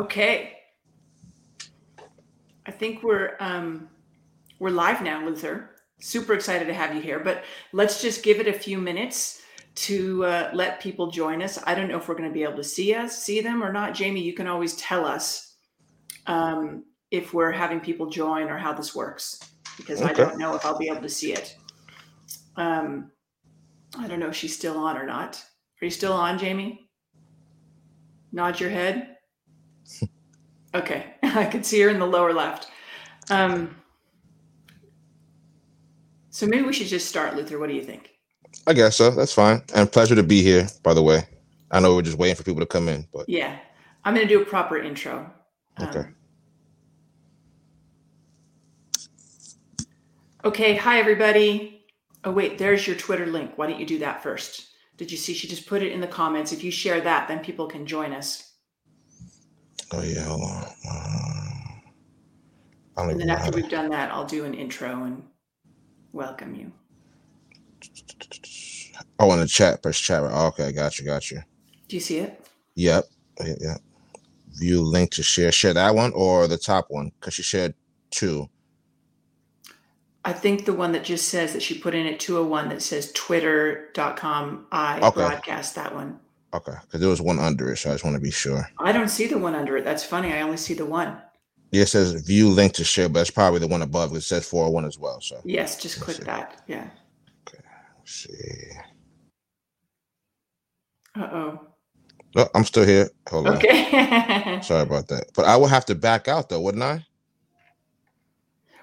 Okay. I think we're um, we're live now, Luther. Super excited to have you here, but let's just give it a few minutes to uh, let people join us. I don't know if we're going to be able to see us, see them or not. Jamie, you can always tell us um, if we're having people join or how this works, because I don't know if I'll be able to see it. Um, I don't know if she's still on or not. Are you still on, Jamie? Nod your head. Okay, I could see her in the lower left. Um, so maybe we should just start, Luther. What do you think? I guess so. That's fine. And pleasure to be here, by the way. I know we're just waiting for people to come in, but Yeah, I'm going to do a proper intro. Um, Okay. okay. Hi, everybody. Oh, wait, there's your Twitter link. Why don't you do that first? Did you see? She just put it in the comments. If you share that, then people can join us. Oh yeah, hold on. Uh, I don't And then after we've done that, I'll do an intro and welcome you. Oh, in the chat, press chat. Right. Okay, got you, got you. Do you see it? Yep, yep. yeah. View link to share. Share that one or the top one because she shared two. I think the one that just says that she put in at 201 that says twitter.com I Okay. broadcast that one. Okay, because there was one under it, so I just want to be sure. I don't see the one under it. That's funny. I only see the one. Yeah, it says view link to share, but it's probably the one above. It says 401 as well. So Yes, just click that. Yeah. let's see. Uh oh. Oh, I'm still here. Hold on. Okay. Sorry about that. But I would have to back out though, wouldn't I?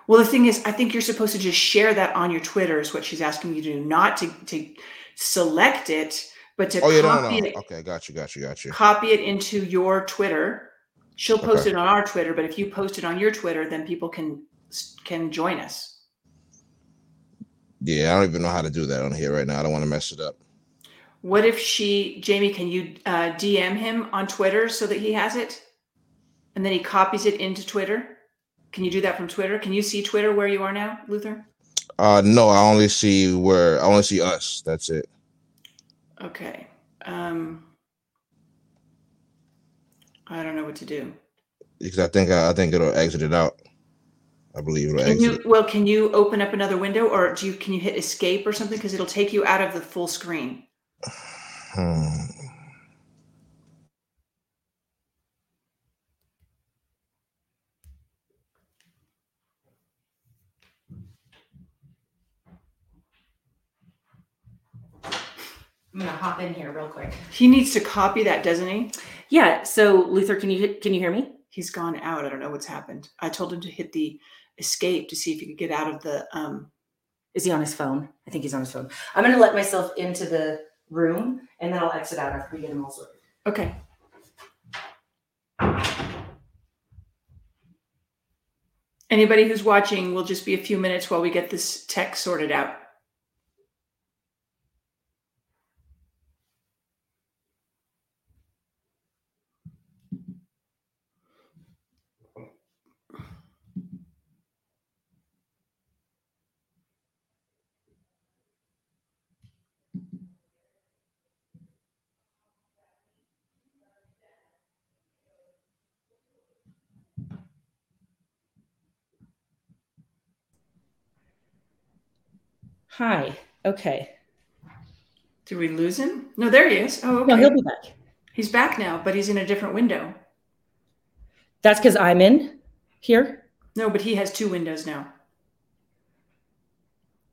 well, the thing is, I think you're supposed to just share that on your Twitter, is what she's asking you to do, not to, to select it, but to Oh yeah, no, copy no, it. Okay, got you, got you, got you. copy it into your Twitter. She'll post Okay. it on our Twitter, but if you post it on your Twitter, then people can can join us. Yeah, I don't even know how to do that on here right now. I don't want to mess it up. What if she, Jamie, can you uh, DM him on Twitter so that he has it, and then he copies it into Twitter? Can you do that from Twitter? Can you see Twitter where you are now, Luther? Uh no, I only see where I only see us. That's it. Okay. Um, I don't know what to do. Because I think I, think it'll exit it out. I believe it'll Can exit. you well? Can you open up another window, or do you can you hit escape or something? Because it'll take you out of the full screen. Hmm. I'm gonna hop in here real quick. He needs to copy that, doesn't he? Yeah. So Luther, can you can you hear me? He's gone out. I don't know what's happened. I told him to hit the escape to see if he could get out of the. um Is he on his phone? I think he's on his phone. I'm gonna let myself into the room and then I'll exit out after we get him all sorted. Okay. Anybody who's watching will just be a few minutes while we get this tech sorted out. Hi. Okay. Did we lose him? No, there he is. Oh, okay. No, he'll be back. He's back now, but he's in a different window. That's because I'm in here. No, but he has two windows now.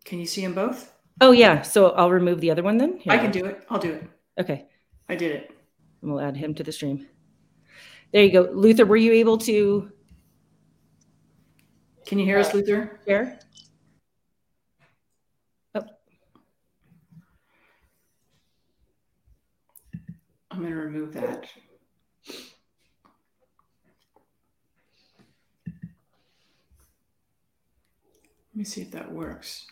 Can you see them both? Oh yeah. So I'll remove the other one then. Here. I can do it. I'll do it. Okay. I did it. And we'll add him to the stream. There you go. Luther, were you able to Can you hear us, uh, Luther? share? I'm going to remove that. Let me see if that works.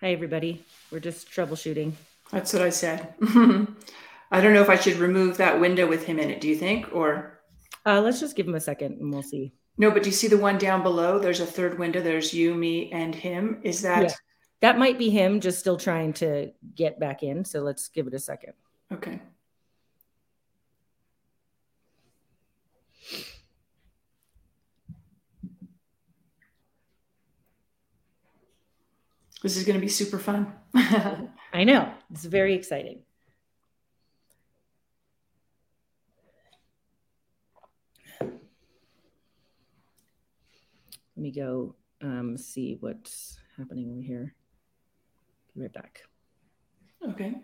Hi everybody. We're just troubleshooting. That's what I said. I don't know if I should remove that window with him in it. Do you think? Or Uh, let's just give him a second and we'll see. No? But do you see the one down below? There's a third window. There's you, me, and him. Is that Yeah. That might be him just still trying to get back in. So let's give it a second. Okay. This is going to be super fun. I know. It's very exciting. Me go um, see what's happening over here. Be right back. okay.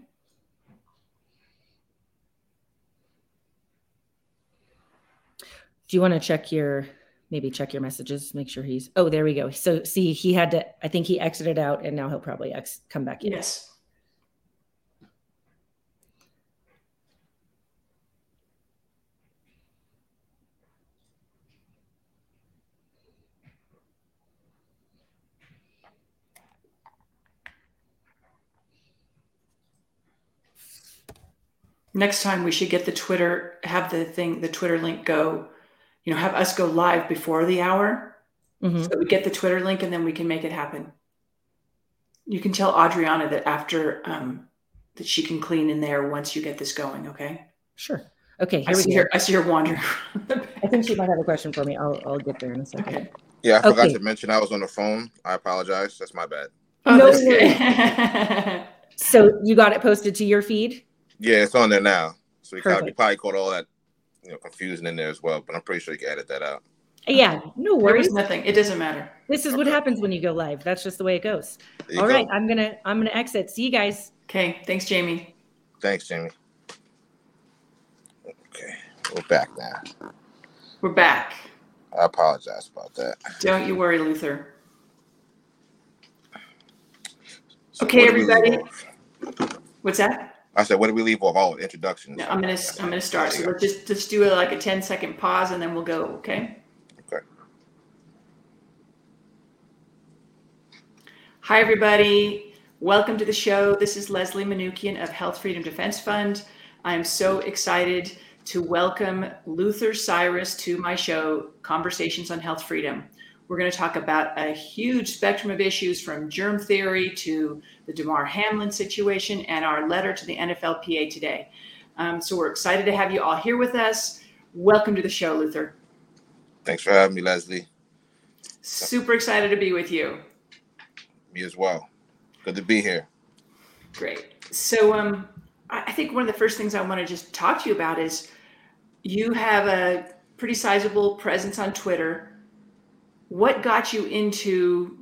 Do you want to check your maybe check your messages? Make sure he's. Oh, there we go. So see, he had to. I think he exited out, and now he'll probably ex, come back in. Yes. Next time we should get the Twitter, have the thing, the Twitter link go, you know, have us go live before the hour. Mhm. So we get the Twitter link and then we can make it happen. You can tell Adriana that after um, that she can clean in there once you get this going. Okay. Sure. Okay. I Here we see go. her. I see her wandering. I think she might have a question for me. I'll I'll get there in a second. okay. Yeah, I forgot Okay. to mention I was on the phone. I apologize. That's my bad. Oh, No that's. So you got it posted to your feed? Yeah, it's on there now. So you probably, Perfect. probably caught all that, you know, confusion in there as well. But I'm pretty sure you can edit that out. Yeah. No worries. nothing. It doesn't matter. This is what happens when you go live. That's just the way it goes. There you All go. right. I'm gonna I'm gonna exit. See you guys. Okay. Thanks, Jamie. Thanks, Jamie. Okay, we're back now. We're back. I apologize about that. Don't you worry, Luther. So Okay, where did we leave everybody. What's that? I said, where do we leave off? Oh, introductions. No, I'm gonna I'm gonna start. So let's just just do a, like a 10 second pause and then we'll go. Okay. Okay. Hi everybody. Welcome to the show. This is Leslie Manookian of Health Freedom Defense Fund. I'm so excited to welcome Luther Cyrus to my show, Conversations on Health Freedom. We're going to talk about a huge spectrum of issues from germ theory to the Damar Hamlin situation and our letter to the NFLPA today. Um, so we're excited to have you all here with us. Welcome to the show, Luther. Thanks for having me, Leslie. Super excited to be with you. Me as well. Good to be here. Great. So, um, I I think one of the first things I want to just talk to you about is you have a pretty sizable presence on Twitter. What got you into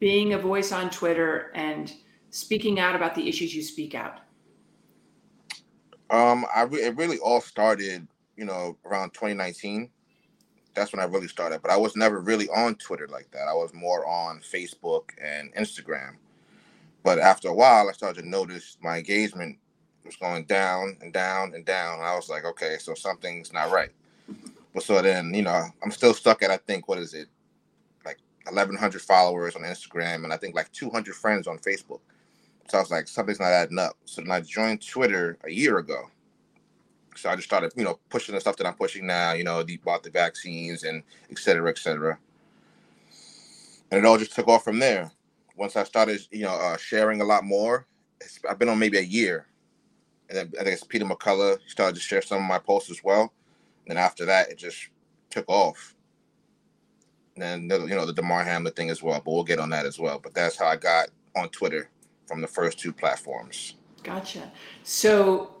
being a voice on Twitter and speaking out about the issues you speak out? Um, I re- it really all started, you know, around 2019. That's when I really started, but I was never really on Twitter like that. I was more on Facebook and Instagram. But after a while, I started to notice my engagement was going down and down and down. And I was like, okay, so something's not right. But so then, you know, I'm still stuck at I think what is it, 1,100 followers on Instagram, and I think like 200 friends on Facebook. So I was like, something's not adding up. So then I joined Twitter a year ago. So I just started, you know, pushing the stuff that I'm pushing now, you know, the, about the vaccines and et cetera, et cetera. And it all just took off from there. Once I started, you know, uh, sharing a lot more, I've been on maybe a year. And then I think it's Peter McCullough started to share some of my posts as well. And after that, it just took off. And then, you know, the Damar Hamlin thing as well, but we'll get on that as well. But that's how I got on Twitter from the first two platforms. Gotcha. So,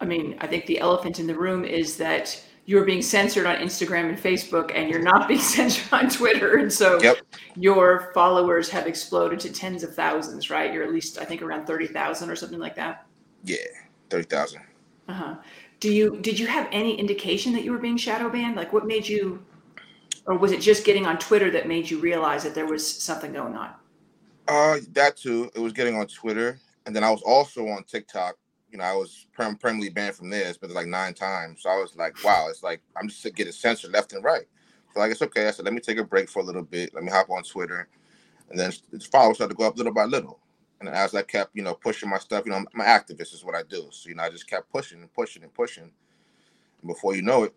I mean, I think the elephant in the room is that you're being censored on Instagram and Facebook, and you're not being censored on Twitter. And so Yep. your followers have exploded to tens of thousands, right? You're at least, I think, around 30,000 or something like that. Yeah, 30,000. Uh-huh. Do you did you have any indication that you were being shadow banned? Like what made you or was it just getting on Twitter that made you realize that there was something going on? Uh, that too. It was getting on Twitter, and then I was also on TikTok. You know, I was perm- permanently banned from there. Been like nine times. So I was like, wow, it's like I'm just getting censored left and right. So like, it's okay. I said, let me take a break for a little bit. Let me hop on Twitter, and then the followers started to go up little by little. And as I kept, you know, pushing my stuff, you know, I'm I'm an activist is what I do. So you know, I just kept pushing and pushing and pushing. And before you know it,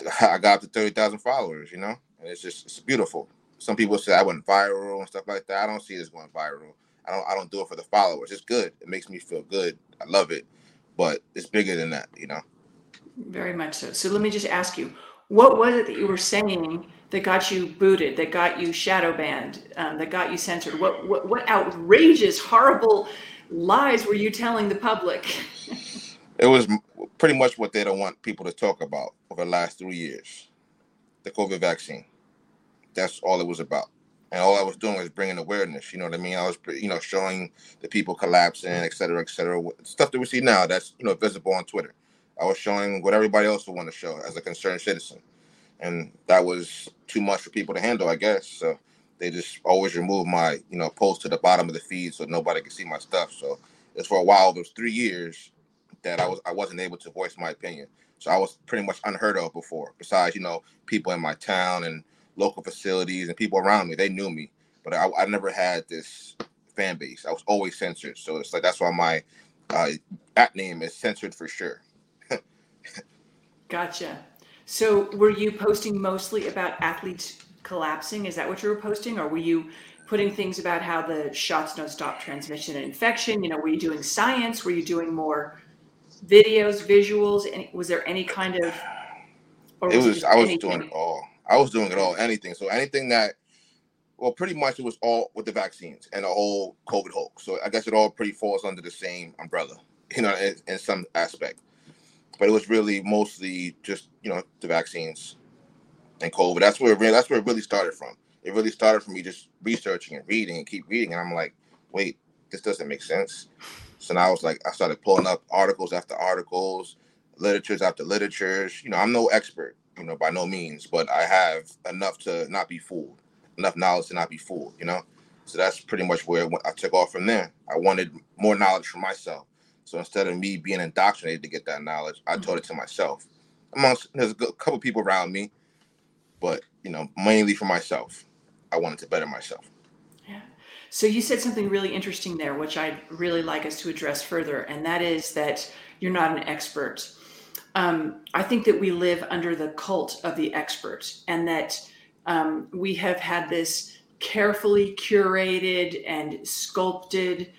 I got up to thirty thousand followers. You know, and it's just it's beautiful. some people say I went viral and stuff like that. I don't see this going viral. I don't I don't do it for the followers. It's good. It makes me feel good. I love it. But it's bigger than that, you know. Very much so. So let me just ask you, what was it that you were saying that got you booted, that got you shadow banned, um, that got you censored? What, what what outrageous, horrible lies were you telling the public? it was pretty much what they don't want people to talk about over the last three years, the COVID vaccine. That's all it was about and all I was doing was bringing awareness. You know what I mean? I was, you know, showing the people collapsing, et cetera, et cetera. Stuff that we see now that's you know visible on Twitter. I was showing what everybody else would want to show as a concerned citizen, and that was too much for people to handle, I guess. So they just always remove my, you know, post to the bottom of the feed so nobody can see my stuff. So it's for a while. Those three years that I was I wasn't able to voice my opinion. So I was pretty much unheard of before. Besides, you know, people in my town and local facilities and people around me. They knew me, but I, I never had this fan base. I was always censored. So it's like that's why my uh, at name is censored for sure. gotcha. So were you posting mostly about athletes collapsing? Is that what you were posting, or were you putting things about how the shots don't stop transmission and infection? You know, were you doing science? Were you doing more videos, visuals? And was there any kind of? Was it was. It I was anything? doing it all. I was doing it all, anything. So anything that, well, pretty much it was all with the vaccines and the whole COVID hoax. So I guess it all pretty falls under the same umbrella, you know, in, in some aspect. But it was really mostly just you know the vaccines and COVID. That's where it that's where it really started from. It really started from me just researching and reading and keep reading, and I'm like, wait, this doesn't make sense. So now I was like, I started pulling up articles after articles, literatures after literatures. You know, I'm no expert, you know, by no means, but I have enough to not be fooled, enough knowledge to not be fooled, you know? So that's pretty much where I took off from there. I wanted more knowledge for myself. So instead of me being indoctrinated to get that knowledge, I mm-hmm. taught it to myself. Amongst there's a couple people around me, but you know, mainly for myself. I wanted to better myself. So you said something really interesting there, which I'd really like us to address further, and that is that you're not an expert um, I think that we live under the cult of the expert, and that um, we have had this carefully curated and sculpted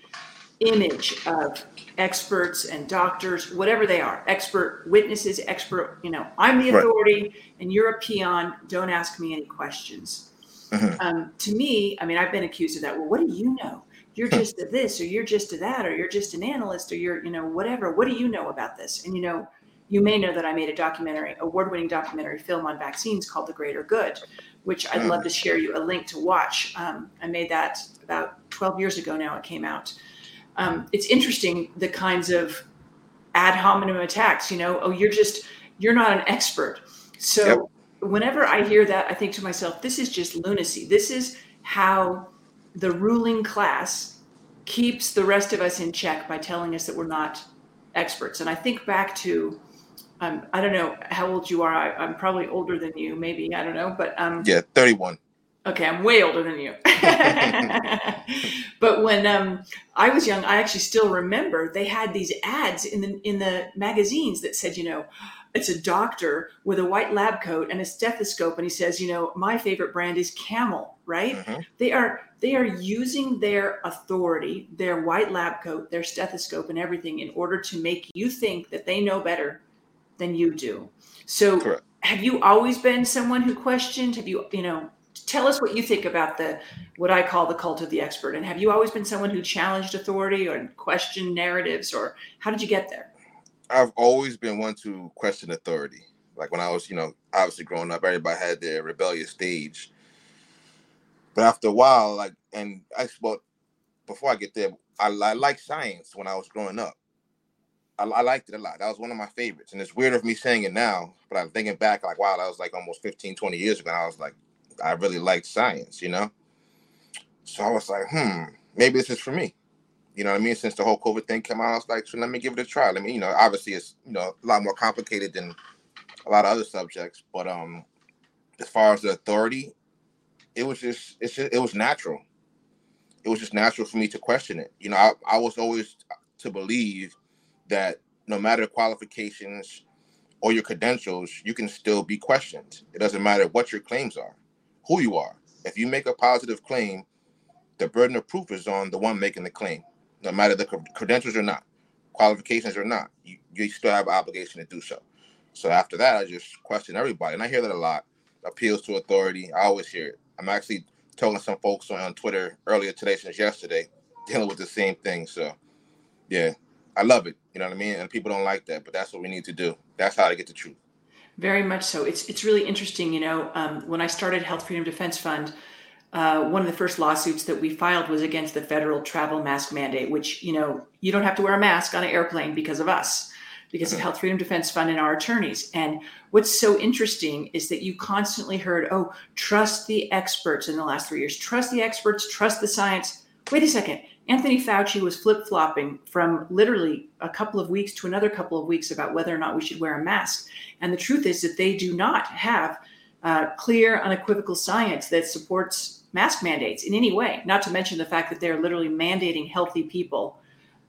image of experts and doctors, whatever they are, expert witnesses, expert, you know, I'm the authority right. and you're a peon. Don't ask me any questions. Mm-hmm. Um, to me, I mean, I've been accused of that. Well, what do you know? You're just a this, or you're just a that, or you're just an analyst, or you're, you know, whatever. What do you know about this? And, you know, you may know that I made a documentary, award-winning documentary film on vaccines called The Greater Good, which I'd love to share you a link to watch. Um, I made that about 12 years ago now. It came out. Um, it's interesting the kinds of ad hominem attacks. You know, oh, you're just you're not an expert. So yep. Whenever I hear that, I think to myself, this is just lunacy. This is how the ruling class keeps the rest of us in check by telling us that we're not experts. And I think back to um, I don't know how old you are. I, am probably older than you, maybe. I don't know, but um, yeah, 31. Okay, I'm way older than you. but when um, I was young, I actually still remember they had these ads in the in the magazines that said, you know, it's a doctor with a white lab coat and a stethoscope, and he says, you know, my favorite brand is Camel. Right? Mm-hmm. They are they are using their authority, their white lab coat, their stethoscope, and everything in order to make you think that they know better than you do. So Correct. have you always been someone who questioned? Have you, you know, tell us what you think about the what I call the cult of the expert. And have you always been someone who challenged authority or questioned narratives or how did you get there? I've always been one to question authority. Like when I was, you know, obviously growing up, everybody had their rebellious stage. But after a while, like, and I, well, before I get there, I, I like science when I was growing up. I, I, liked it a lot. That was one of my favorites. And it's weird of me saying it now, but I'm thinking back like, wow, that was like almost 15, 20 years ago. And I was like, I really liked science, you know? So I was like, hmm, maybe this is for me. You know what I mean? Since the whole COVID thing came out, I was like, so let me give it a try. Let me, you know, obviously it's, you know, a lot more complicated than a lot of other subjects. But um as far as the authority, it was just, it's just, it was natural. It was just natural for me to question it. You know, I, I was always to believe that no matter qualifications or your credentials, you can still be questioned. It doesn't matter what your claims are, who you are, If you make a positive claim, the burden of proof is on the one making the claim, no matter the credentials or not, qualifications or not. You, you still have an obligation to do so. So after that, I just question everybody, and I hear that a lot. Appeals to authority. I always hear it. I'm actually telling some folks on, on Twitter earlier today since yesterday, dealing with the same thing. So, yeah, I love it. You know what I mean? And people don't like that, but that's what we need to do. That's how to get the truth. Very much so. It's it's really interesting. You know, um, when I started Health Freedom Defense Fund, uh, one of the first lawsuits that we filed was against the federal travel mask mandate, which you know you don't have to wear a mask on an airplane because of us, because of Health Freedom Defense Fund and our attorneys. And what's so interesting is that you constantly heard, "Oh, trust the experts." In the last three years, trust the experts, trust the science. Wait a second. Anthony Fauci was flip flopping from literally a couple of weeks to another couple of weeks about whether or not we should wear a mask. And the truth is that they do not have uh, clear, unequivocal science that supports mask mandates in any way. Not to mention the fact that they're literally mandating healthy people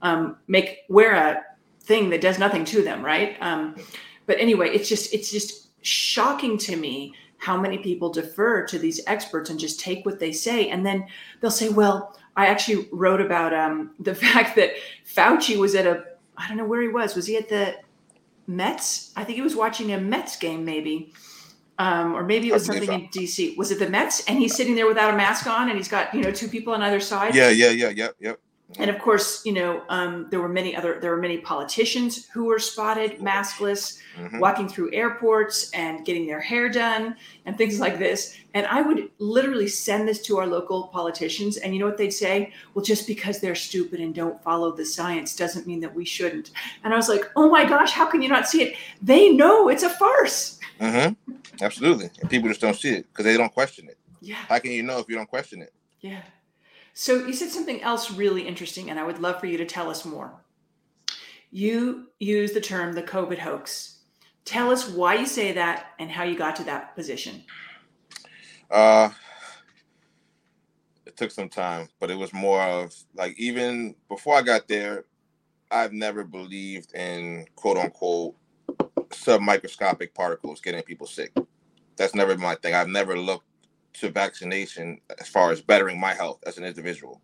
um, make wear a thing that does nothing to them, right? Um, but anyway, it's just it's just shocking to me how many people defer to these experts and just take what they say, and then they'll say, "Well." I actually wrote about um, the fact that Fauci was at a, I don't know where he was. Was he at the Mets? I think he was watching a Mets game, maybe. Um, or maybe it was something in DC. Was it the Mets? And he's sitting there without a mask on, and he's got you know two people on either side. Yeah, yeah, yeah, yep, yeah. and of course, you know, um, there were many other there were many politicians who were spotted maskless, mm-hmm. walking through airports and getting their hair done and things like this. And I would literally send this to our local politicians, and you know what they'd say? Well, just because they're stupid and don't follow the science doesn't mean that we shouldn't. And I was like, oh my gosh, how can you not see it? They know it's a farce. Mm-hmm. Absolutely, and people just don't see it because they don't question it. Yeah. How can you know if you don't question it? Yeah. So you said something else really interesting, and I would love for you to tell us more. You use the term the COVID hoax. Tell us why you say that and how you got to that position. Uh, it took some time, but it was more of like even before I got there, I've never believed in quote unquote submicroscopic particles getting people sick. That's never been my thing. I've never looked to vaccination as far as bettering my health as an individual.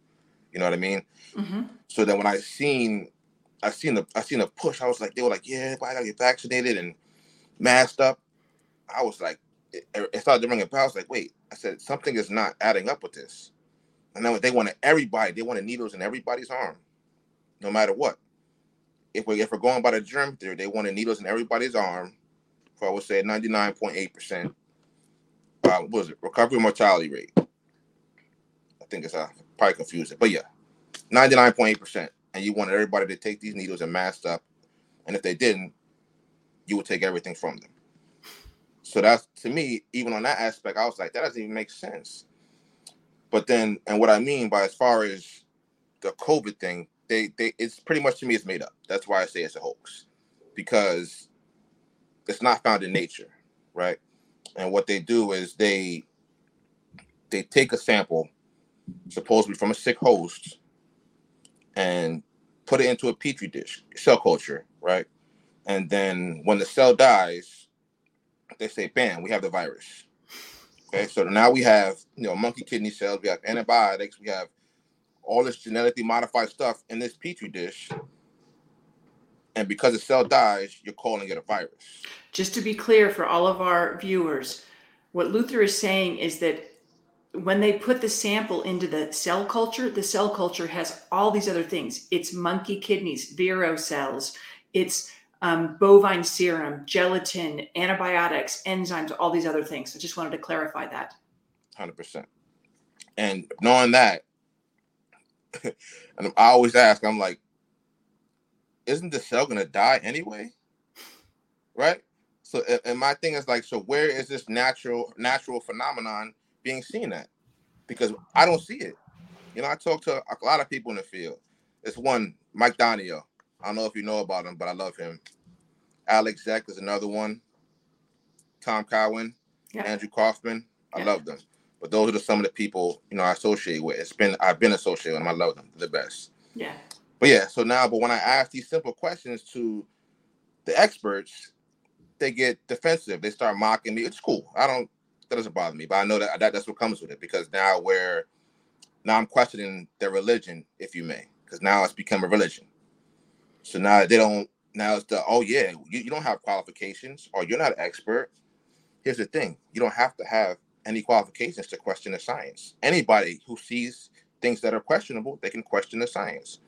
You know what I mean? Mm-hmm. So then when I seen, I seen the, I seen the push. I was like, they were like, yeah, I gotta get vaccinated and masked up. I was like, it, it started to ring a bell. I was like, wait, I said something is not adding up with this. And then they wanted everybody, they wanted needles in everybody's arm, no matter what. If we if we're going by the germ theory, they wanted needles in everybody's arm for I would say 99.8 percent uh, what was it recovery mortality rate? I think it's uh, probably confusing, but yeah, ninety nine point eight percent. And you wanted everybody to take these needles and mask up, and if they didn't, you would take everything from them. So that's to me, even on that aspect, I was like, that doesn't even make sense. But then, and what I mean by as far as the COVID thing, they they it's pretty much to me it's made up. That's why I say it's a hoax, because it's not found in nature, right? and what they do is they they take a sample, supposedly from a sick host, and put it into a petri dish, cell culture, right? And then when the cell dies, they say, "Bam, we have the virus." Okay, so now we have you know monkey kidney cells, we have antibiotics, we have all this genetically modified stuff in this petri dish. And because the cell dies, you're calling it a virus. Just to be clear for all of our viewers, what Luther is saying is that when they put the sample into the cell culture, the cell culture has all these other things. It's monkey kidneys, vero cells, it's um, bovine serum, gelatin, antibiotics, enzymes, all these other things. I just wanted to clarify that. 100%. And knowing that, and I always ask, I'm like, isn't the cell going to die anyway? Right? So, and my thing is like, so where is this natural natural phenomenon being seen at? Because I don't see it. You know, I talk to a lot of people in the field. It's one, Mike Donio. I don't know if you know about him, but I love him. Alec Zeck is another one. Tom Cowan, yeah. Andrew Kaufman. I yeah. love them. But those are some of the people you know I associate with. It's been I've been associated with them. I love them. They're the best. Yeah. But yeah, so now, but when I ask these simple questions to the experts, they get defensive. They start mocking me. It's cool. I don't that doesn't bother me. But I know that, that that's what comes with it because now where now I'm questioning their religion, if you may, because now it's become a religion. So now they don't. Now it's the oh yeah, you, you don't have qualifications or you're not an expert. Here's the thing: you don't have to have any qualifications to question the science. Anybody who sees things that are questionable, they can question the science.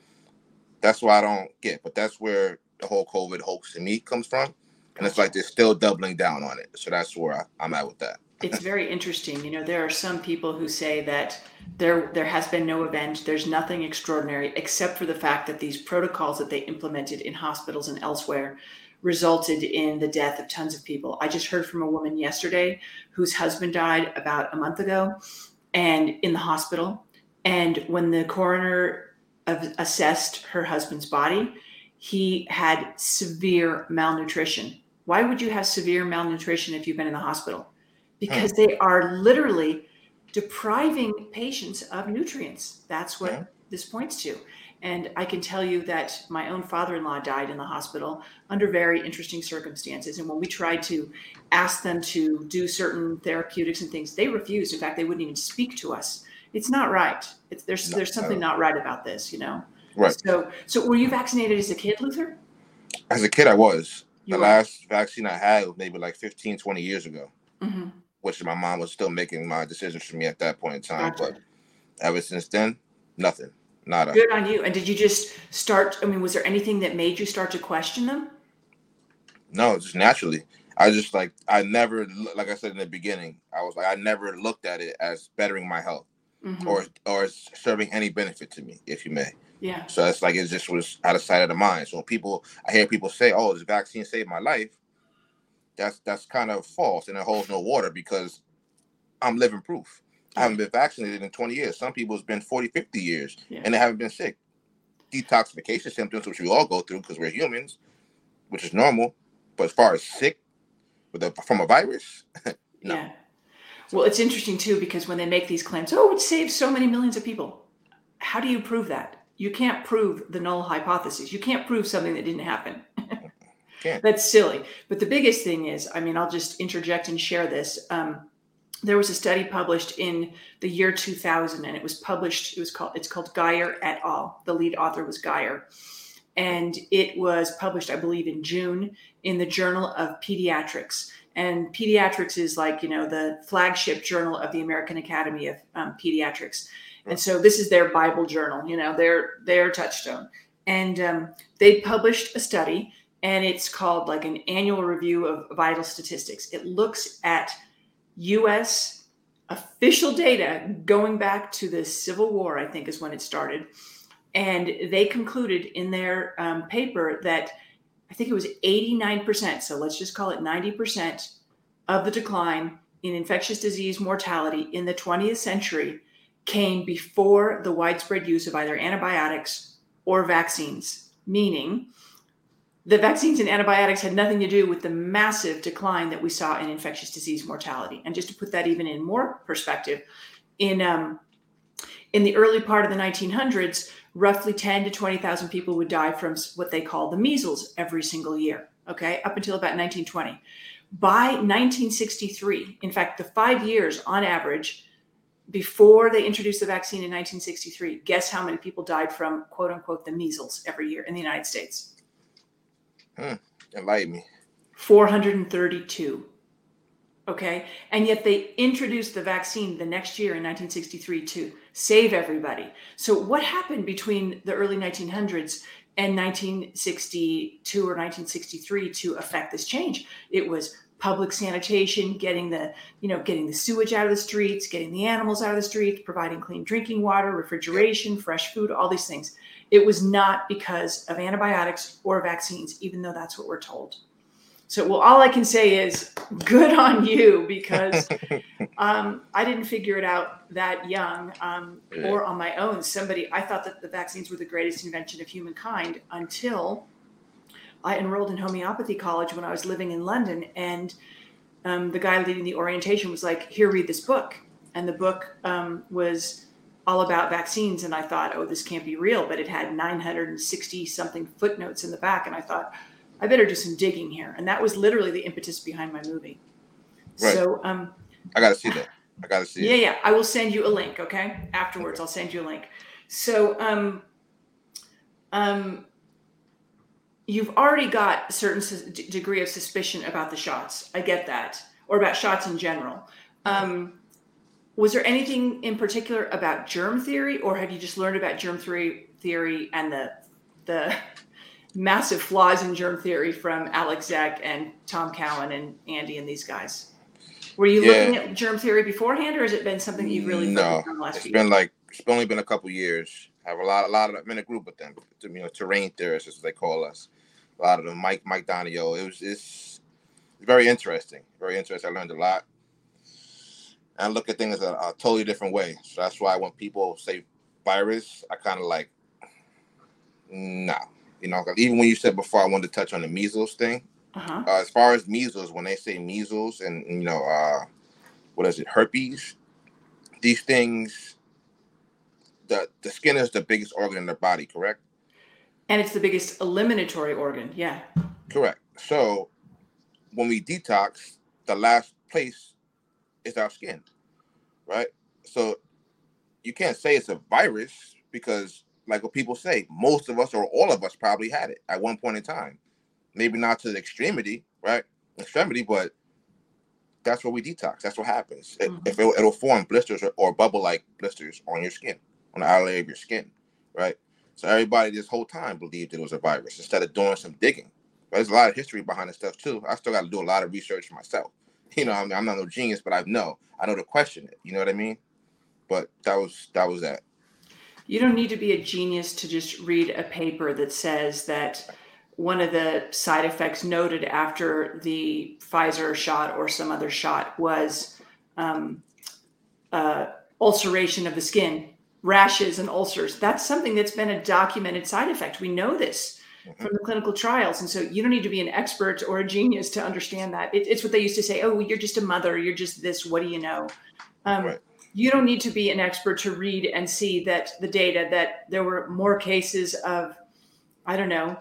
That's why I don't get. But that's where the whole COVID hoax to me comes from, and it's like they're still doubling down on it. So that's where I, I'm at with that it's very interesting. You know, there are some people who say that there there has been no event, there's nothing extraordinary except for the fact that these protocols that they implemented in hospitals and elsewhere resulted in the death of tons of people. I just heard from a woman yesterday whose husband died about a month ago and in the hospital and when the coroner assessed her husband's body, he had severe malnutrition. Why would you have severe malnutrition if you've been in the hospital? because they are literally depriving patients of nutrients. That's what yeah. this points to. And I can tell you that my own father in law died in the hospital under very interesting circumstances. And when we tried to ask them to do certain therapeutics and things, they refused. In fact, they wouldn't even speak to us. It's not right. It's, there's, no, there's something not right about this, you know? Right. So, so were you vaccinated as a kid, Luther? As a kid, I was. You the were. last vaccine I had was maybe like 15, 20 years ago. Mm-hmm which my mom was still making my decisions for me at that point in time. Gotcha. But ever since then, nothing. Not a good on you. And did you just start? I mean, was there anything that made you start to question them? No, just naturally. I just like I never like I said in the beginning, I was like I never looked at it as bettering my health mm-hmm. or or serving any benefit to me, if you may. Yeah. So it's like it just was out of sight of the mind. So people I hear people say, "Oh, this vaccine saved my life," that's that's kind of false and it holds no water because I'm living proof. I haven't been vaccinated in 20 years. Some people it's been 40, 50 years yeah. and they haven't been sick. Detoxification symptoms, which we all go through because we're humans, which is normal. But as far as sick with a, from a virus, no. Yeah. Well, it's interesting too because when they make these claims, oh, it saves so many millions of people. How do you prove that? You can't prove the null hypothesis. You can't prove something that didn't happen. That's silly. But the biggest thing is, I mean, I'll just interject and share this. Um, there was a study published in the year 2000, and it was published. It was called. It's called Guyer et al. The lead author was Guyer and it was published, I believe, in June in the Journal of Pediatrics. And pediatrics is like you know the flagship journal of the American Academy of um, Pediatrics. And so this is their Bible journal, you know, their their touchstone. And um, they published a study and it's called like an annual review of vital statistics. It looks at US official data going back to the Civil War, I think is when it started. And they concluded in their um, paper that I think it was 89%, so let's just call it 90% of the decline in infectious disease mortality in the 20th century came before the widespread use of either antibiotics or vaccines, meaning the vaccines and antibiotics had nothing to do with the massive decline that we saw in infectious disease mortality. And just to put that even in more perspective, in um, in the early part of the 1900s, roughly 10 to 20,000 people would die from what they call the measles every single year. Okay, up until about 1920. By 1963, in fact, the five years on average before they introduced the vaccine in 1963, guess how many people died from quote unquote the measles every year in the United States? Hmm. Enlighten me. 432. Okay. And yet they introduced the vaccine the next year in 1963 to save everybody. So, what happened between the early 1900s and 1962 or 1963 to affect this change? It was public sanitation, getting the, you know, getting the sewage out of the streets, getting the animals out of the streets, providing clean drinking water, refrigeration, fresh food, all these things. It was not because of antibiotics or vaccines, even though that's what we're told. So, well, all I can say is good on you because um, I didn't figure it out that young um, or on my own. Somebody, I thought that the vaccines were the greatest invention of humankind until I enrolled in homeopathy college when I was living in London. And um, the guy leading the orientation was like, Here, read this book. And the book um, was all about vaccines and I thought, oh, this can't be real. But it had 960 something footnotes in the back. And I thought, I better do some digging here. And that was literally the impetus behind my movie. Right. So, um, I gotta see that. I gotta see Yeah, it. yeah. I will send you a link. Okay. Afterwards, I'll send you a link. So, um, um, you've already got a certain d- degree of suspicion about the shots. I get that, or about shots in general. Um, was there anything in particular about germ theory, or have you just learned about germ theory theory and the the massive flaws in germ theory from Alec Zeck and Tom Cowan and Andy and these guys? Were you Yeah. looking at germ theory beforehand, or has it been something you've really No, focused on the last It's few been like it's only been a couple years. I have a lot, a lot of I'm in a group with them. You know, terrain theorists, as they call us. A lot of them, Mike, Mike Donio. It was it's very interesting. Very interesting. I learned a lot. And I look at things a, a totally different way. So that's why when people say virus, I kind of like, no. You know, even when you said before, I wanted to touch on the measles thing. Uh-huh. Uh, as far as measles, when they say measles and you know, uh, what is it, herpes? These things, the the skin is the biggest organ in the body, correct? And it's the biggest eliminatory organ. Yeah. Correct. So when we detox, the last place is our skin, right? So you can't say it's a virus because, like what people say, most of us or all of us probably had it at one point in time. Maybe not to the extremity, right? Extremity, but that's what we detox. That's what happens. It- Mhm. If it, it'll form blisters or, or bubble-like blisters on your skin, on the outer layer of your skin, right? So everybody this whole time believed it was a virus instead of doing some digging. But There's a lot of history behind this stuff too. I still got to do a lot of research myself. You know, I mean, I'm not no genius, but I know I know to question it. You know what I mean? But that was that was that. You don't need to be a genius to just read a paper that says that one of the side effects noted after the Pfizer shot or some other shot was um, uh, ulceration of the skin, rashes and ulcers. That's something that's been a documented side effect. We know this from the clinical trials. And so you don't need to be an expert or a genius to understand that. It, it's what they used to say oh, you're just a mother, you're just this, what do you know? Um, Right. You don't need to be an expert to read and see that the data that there were more cases of, I don't know,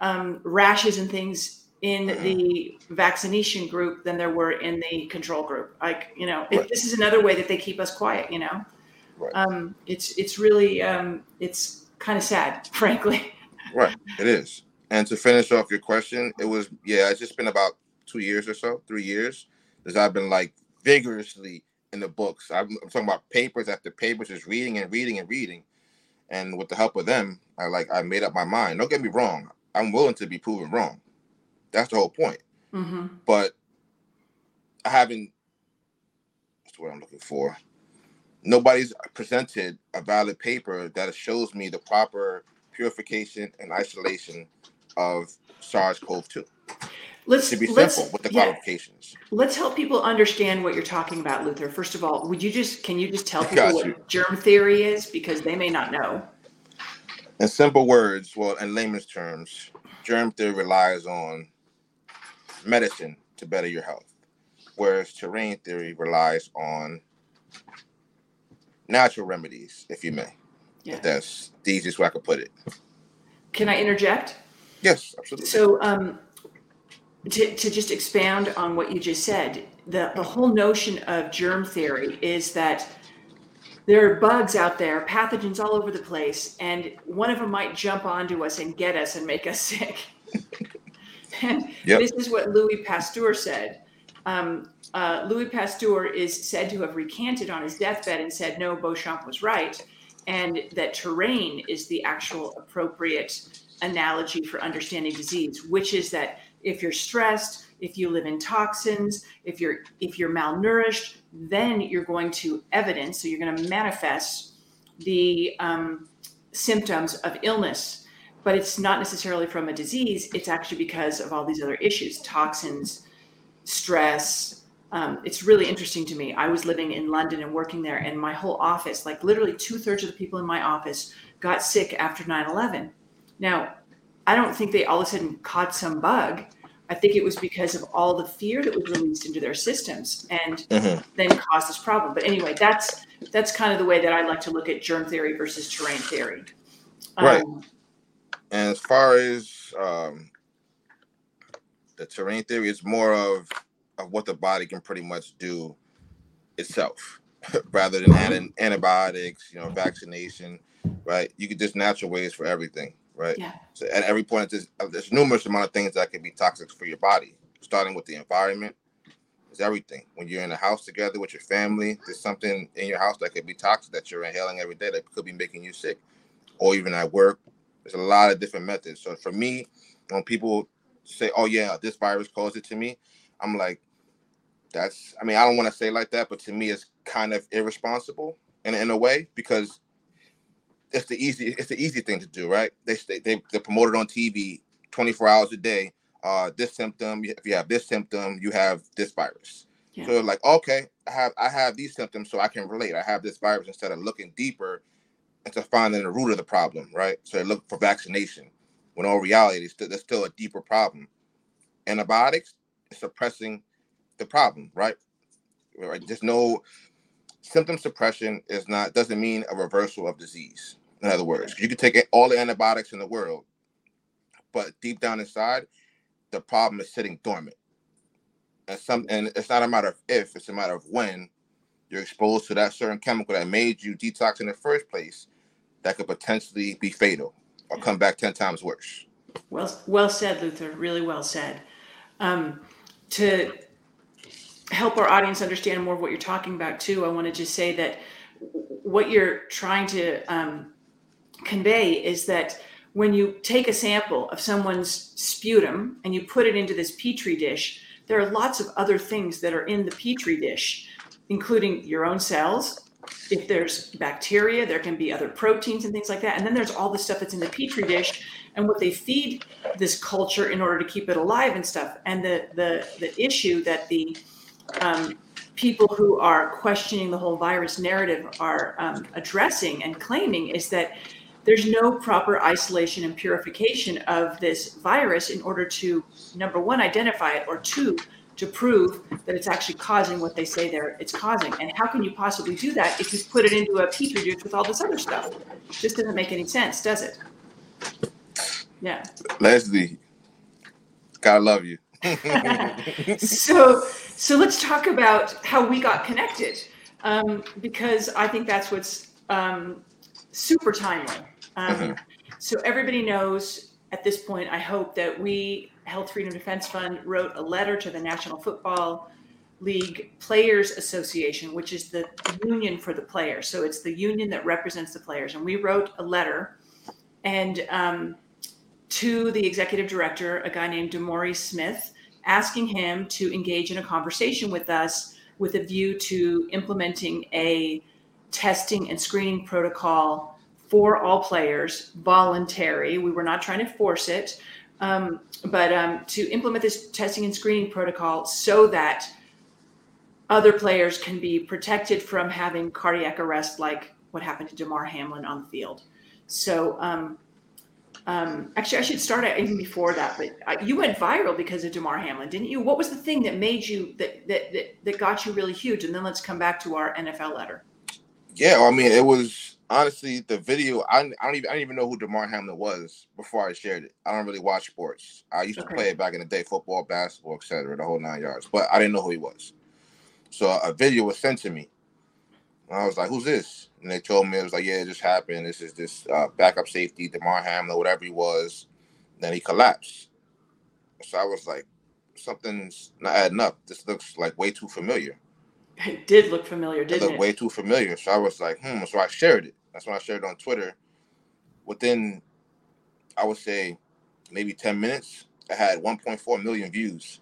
um, rashes and things in Mhm. the vaccination group than there were in the control group. Like, you know, it, this is another way that they keep us quiet, you know? Right. Um, it's, it's really, um, it's kind of sad, frankly. Right. It is. And to finish off your question, it was yeah. It's just been about two years or so, three years, because I've been like vigorously in the books. I'm, I'm talking about papers after papers, just reading and reading and reading. And with the help of them, I like I made up my mind. Don't get me wrong. I'm willing to be proven wrong. That's the whole point. hmm But I haven't. That's what I'm looking for? Nobody's presented a valid paper that shows me the proper purification and isolation of SARS-CoV-2. Let's To be simple with the yeah, qualifications. let's help people understand what you're talking about, Luther. First of all, would you just can you just tell people what germ theory is because they may not know. In simple words, well, in layman's terms, germ theory relies on medicine to better your health, whereas terrain theory relies on natural remedies, if you may. Yeah. If that's the easiest way I could put it. Can I interject? Yes, absolutely. So, um, to, to just expound on what you just said, the, the whole notion of germ theory is that there are bugs out there, pathogens all over the place, and one of them might jump onto us and get us and make us sick. and Yep. this is what Louis Pasteur said. Um, uh, Louis Pasteur is said to have recanted on his deathbed and said, no, Béchamp was right, and that terrain is the actual appropriate analogy for understanding disease, which is that if you're stressed, if you live in toxins, if you're if you're malnourished, then you're going to evidence, so you're going to manifest the um, symptoms of illness. But it's not necessarily from a disease. It's actually because of all these other issues, toxins, stress. Um, it's really interesting to me. I was living in London and working there, and my whole office, like literally two thirds of the people in my office, got sick after 9 11. Now, I don't think they all of a sudden caught some bug. I think it was because of all the fear that was released into their systems and Mhm. then caused this problem. But anyway, that's that's kind of the way that I like to look at germ theory versus terrain theory. Right. Um, And as far as um, the terrain theory, it's more of of what the body can pretty much do itself rather than mm-hmm. adding antibiotics, you know, vaccination, right? You could just natural ways for everything, right? Yeah. So at every point, there's, uh, there's numerous amount of things that can be toxic for your body, starting with the environment. Is everything. When you're in a house together with your family, there's something in your house that could be toxic that you're inhaling every day that could be making you sick, or even at work. There's a lot of different methods. So for me, when people say, "Oh yeah, this virus caused it to me," I'm like, "That's." I mean, I don't want to say like that, but to me, it's kind of irresponsible in in a way because it's the easy it's the easy thing to do, right? They they they promote it on TV 24 hours a day. Uh, this symptom, if you have this symptom, you have this virus. Yeah. So like, okay, I have I have these symptoms, so I can relate. I have this virus instead of looking deeper into finding the root of the problem, right? So they look for vaccination. When all reality, still, there's still a deeper problem. Antibiotics suppressing the problem, right? Right. There's no symptom suppression is not doesn't mean a reversal of disease. In other words, you can take all the antibiotics in the world, but deep down inside, the problem is sitting dormant. And some and it's not a matter of if, it's a matter of when you're exposed to that certain chemical that made you detox in the first place that could potentially be fatal or come back 10 times worse. Well, well said, Luther. Really well said. Um, to help our audience understand more of what you're talking about, too, I want to just say that what you're trying to um, convey is that when you take a sample of someone's sputum and you put it into this petri dish, there are lots of other things that are in the petri dish, including your own cells. If there's bacteria, there can be other proteins and things like that. And then there's all the stuff that's in the petri dish and what they feed this culture in order to keep it alive and stuff. And the the the issue that the um, people who are questioning the whole virus narrative are um, addressing and claiming is that there's no proper isolation and purification of this virus in order to number one identify it or two to prove that it's actually causing what they say there it's causing. And how can you possibly do that if you put it into a petri dish with all this other stuff? It just doesn't make any sense does it? Yeah. Leslie gotta love you so so let's talk about how we got connected um, because i think that's what's um, super timely um, mm-hmm. So everybody knows at this point, I hope that we, Health Freedom Defense Fund, wrote a letter to the National Football League Players Association, which is the union for the players. So it's the union that represents the players. And we wrote a letter and um, to the executive director, a guy named DeMaurice Smith, asking him to engage in a conversation with us with a view to implementing a testing and screening protocol for all players, voluntary. We were not trying to force it, um, but um, to implement this testing and screening protocol so that other players can be protected from having cardiac arrest, like what happened to Damar Hamlin on the field. So, um, um, actually, I should start even before that. But uh, you went viral because of Damar Hamlin, didn't you? What was the thing that made you that that that, that got you really huge? And then let's come back to our NFL letter. Yeah, I mean, it was honestly, the video I, I don't even I didn't even know who Damar Hamlin was before I shared it. I don't really watch sports. I used okay. to play it back in the day, football, basketball, etc., the whole nine yards. But I didn't know who he was. So a video was sent to me. And I was like, "Who's this?" And they told me it was like, "Yeah, it just happened. This is this uh, backup safety, Damar Hamlin, whatever he was." Then he collapsed. So I was like, "Something's not adding up. This looks like way too familiar." It did look familiar, didn't it? Looked it? way too familiar. So I was like, "Hmm." So I shared it. That's when I shared it on Twitter. Within, I would say, maybe 10 minutes, I had 1.4 million views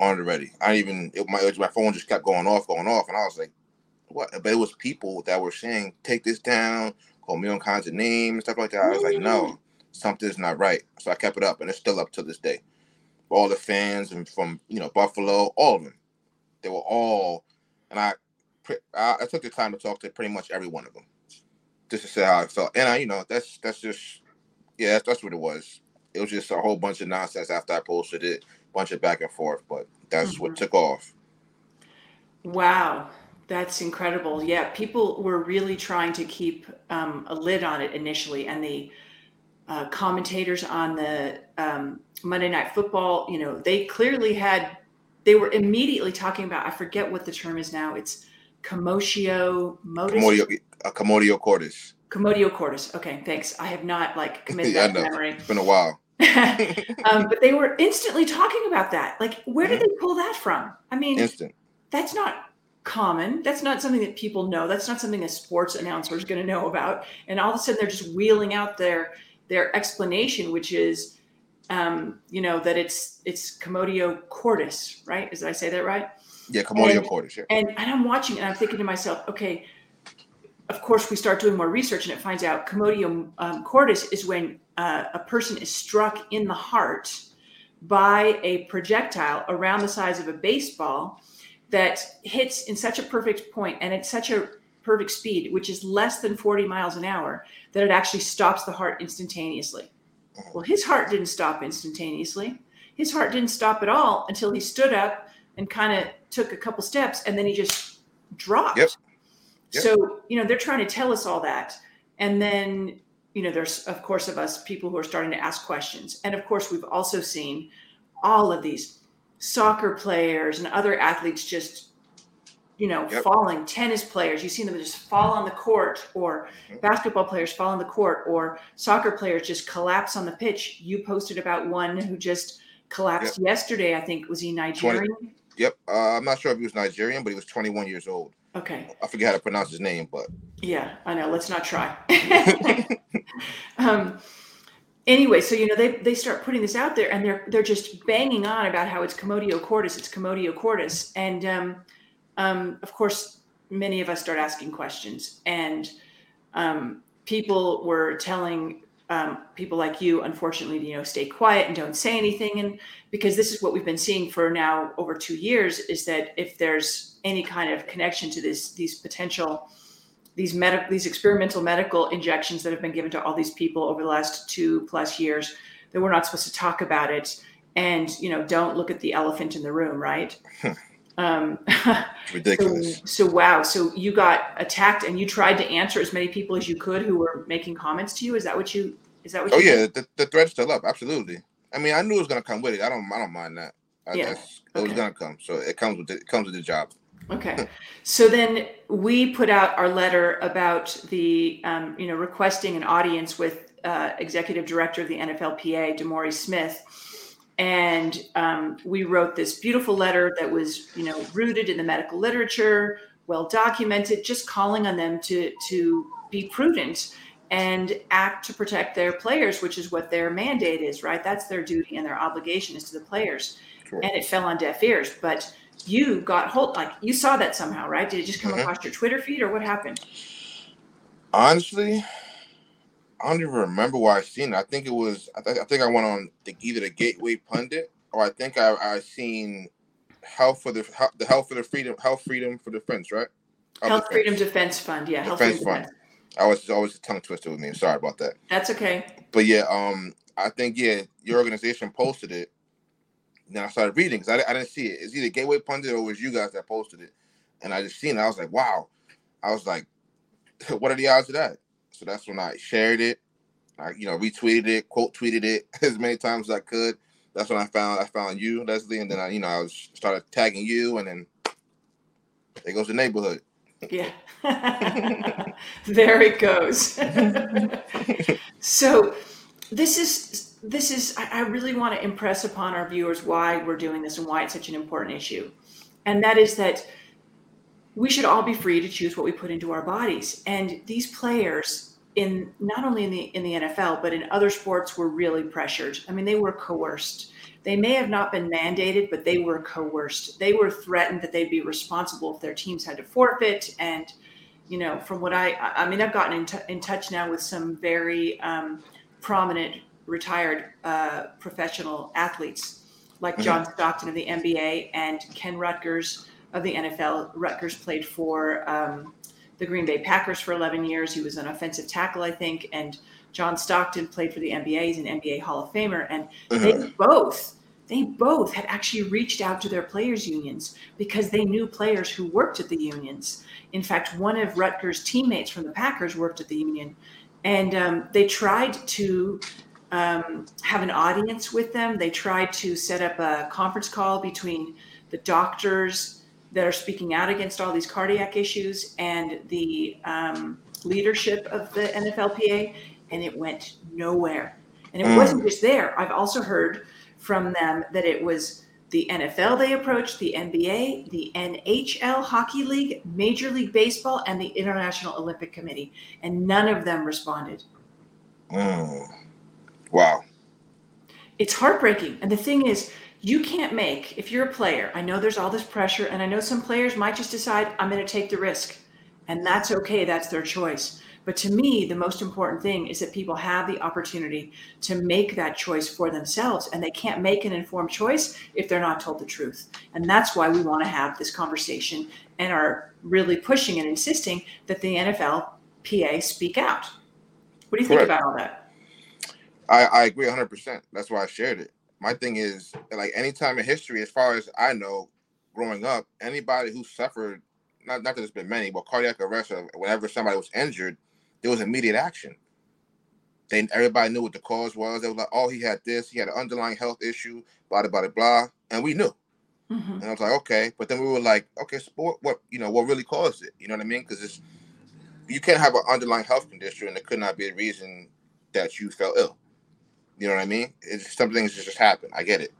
on it already. I even, it, my, my phone just kept going off, going off. And I was like, what? But it was people that were saying, take this down, call me on kinds of names, stuff like that. I was like, no, something's not right. So I kept it up, and it's still up to this day. All the fans and from, you know, Buffalo, all of them, they were all, and I, I, I took the time to talk to pretty much every one of them just to say how I felt. And I, you know, that's that's just yeah, that's, that's what it was. It was just a whole bunch of nonsense after I posted it, bunch of back and forth, but that's mm-hmm. what took off. Wow, that's incredible. Yeah, people were really trying to keep um, a lid on it initially, and the uh, commentators on the um, Monday Night Football, you know, they clearly had, they were immediately talking about. I forget what the term is now. It's commotio modus. Commotio, uh, commotio cordis. Commotio cordis. Okay, thanks. I have not like committed Yeah, that memory. It's been a while. um, but they were instantly talking about that. Like, where did they pull that from? I mean, Instant. that's not common. That's not something that people know. That's not something a sports announcer is going to know about. And all of a sudden, they're just wheeling out their their explanation, which is, um, you know, that it's it's commotio cordis, right? Did I say that right? Yeah, commotio And- cordis. Yeah. And and I'm watching and I'm thinking to myself, okay, of course we start doing more research and it finds out commotio um, cordis is when uh, a person is struck in the heart by a projectile around the size of a baseball that hits in such a perfect point and at such a perfect speed, which is less than 40 miles an hour, that it actually stops the heart instantaneously. Well, his heart didn't stop instantaneously. His heart didn't stop at all until he stood up and kind of took a couple steps and then he just dropped. Yep. Yep. So, you know, they're trying to tell us all that. And then, you know, there's, of course, of us people who are starting to ask questions. And of course, we've also seen all of these soccer players and other athletes just, you know, Yep. falling, tennis players. You've seen them just fall on the court, or Mhm. basketball players fall on the court, or soccer players just collapse on the pitch. You posted about one who just collapsed yesterday. I think was he Nigerian? Yep. Uh, I'm not sure if he was Nigerian, but he was 21 years old. Okay, I forget how to pronounce his name, but yeah, I know. Let's not try. um, anyway, so you know they they start putting this out there, and they're they're just banging on about how it's commotio cordis, it's commotio cordis, and um, um, of course, many of us start asking questions, and um, people were telling um, people like you, unfortunately, you know, stay quiet and don't say anything, and because this is what we've been seeing for now over two years, is that if there's any kind of connection to this, these potential these medical these experimental medical injections that have been given to all these people over the last two plus years that we're not supposed to talk about it and you know don't look at the elephant in the room right um, ridiculous. so, so wow so you got attacked and you tried to answer as many people as you could who were making comments to you is that what you is that what oh yeah, the, the thread's still up. Absolutely. I mean, I knew it was gonna come with it. I don't. I don't mind that. I, Yeah, it was gonna come. So it comes with it. It comes with the job. Okay. So then we put out our letter about the, um, you know, requesting an audience with uh, Executive Director of the NFLPA, DeMaurice Smith. And um, we wrote this beautiful letter that was, you know, rooted in the medical literature, well documented, just calling on them to to be prudent and act to protect their players, which is what their mandate is, right? That's their duty and their obligation is to the players and it fell on deaf ears. But you got hold, like you saw that somehow, right? Did it just come Mhm. across your Twitter feed, or what happened? Honestly, I don't even remember where I seen it. I think it was. I, th- I think I went on the, either the Gateway Pundit or I think I I seen health for the Hel- the health for the freedom health freedom for defense right. Health Health Defense. Freedom Defense Fund, yeah, Health Defense Freedom Fund. Defense. I was always a tongue twister with me. Sorry about that. That's okay. But yeah, um, I think yeah, your organization posted it. Then I started reading because I, I didn't see it. It's either Gateway Pundit or it was you guys that posted it, and I just seen it. I was like, wow. I was like, what are the odds of that? So that's when I shared it. I you know retweeted it, quote tweeted it as many times as I could. That's when I found I found you, Leslie, and then I you know I was started tagging you, and then there goes the neighborhood. Yeah. there it goes. so this is this is I, I really want to impress upon our viewers why we're doing this and why it's such an important issue. And that is that we should all be free to choose what we put into our bodies. And these players in not only in the in the NFL but in other sports were really pressured. I mean, they were coerced. They may have not been mandated, but they were coerced. They were threatened that they'd be responsible if their teams had to forfeit. And you know, from what I I mean, I've gotten in, t- in touch now with some very um, prominent retired uh, professional athletes like John Stockton of the NBA and Ken Ruettgers of the NFL. Ruettgers played for um, the Green Bay Packers for 11 years. He was an offensive tackle, I think. And John Stockton played for the NBA. He's an NBA Hall of Famer. And they both, they both had actually reached out to their players' unions because they knew players who worked at the unions. In fact, one of Ruettgers' teammates from the Packers worked at the union. And um, they tried to um, have an audience with them. They tried to set up a conference call between the doctors, that are speaking out against all these cardiac issues and the um, leadership of the NFLPA, and it went nowhere. And it Mm. wasn't just there. I've also heard from them that it was the NFL they approached, the NBA, the NHL Hockey League, Major League Baseball, and the International Olympic Committee, and none of them responded. Mm. Wow. It's heartbreaking. And the thing is, you can't make, if you're a player, I know there's all this pressure, and I know some players might just decide, I'm going to take the risk. And that's okay, that's their choice. But to me, the most important thing is that people have the opportunity to make that choice for themselves. And they can't make an informed choice if they're not told the truth. And that's why we want to have this conversation and are really pushing and insisting that the NFL PA speak out. What do you think about all that? I, I agree 100%. That's why I shared it. My thing is, like, any time in history, as far as I know, growing up, anybody who suffered, not, not that there's been many, but cardiac arrest or whenever somebody was injured, there was immediate action. Then everybody knew what the cause was. They were like, oh, he had this, he had an underlying health issue, blah, blah, blah, blah. And we knew. Mhm. And I was like, okay. But then we were like, okay, sport, what, you know, what really caused it? You know what I mean? Because it's, you can't have an underlying health condition and it could not be a reason that you fell ill. You know what I mean? It's some things just happen. I get it.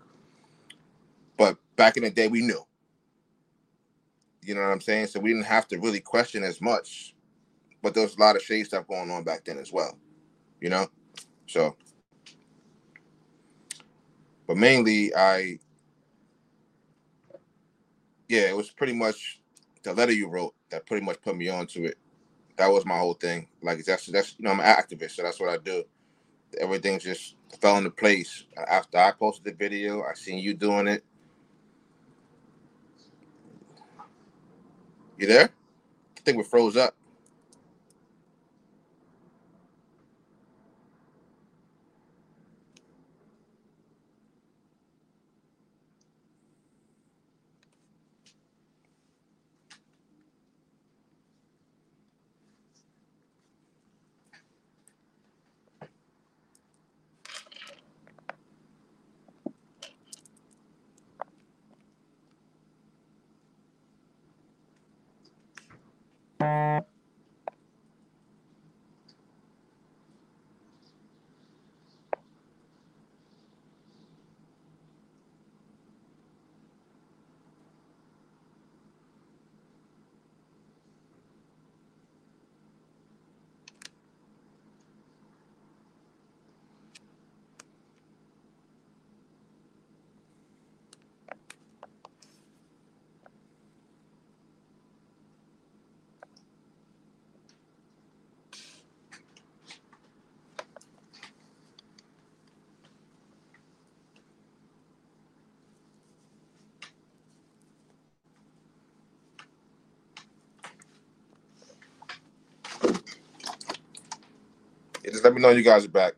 But back in the day, we knew. You know what I'm saying? So we didn't have to really question as much. But there was a lot of shade stuff going on back then as well. You know? So but mainly I yeah, it was pretty much the letter you wrote that pretty much put me onto it. That was my whole thing. Like that's that's you know, I'm an activist, so that's what I do. Everything just fell into place. After I posted the video, I seen you doing it. You there? I think we froze up. Just let me know you guys are back.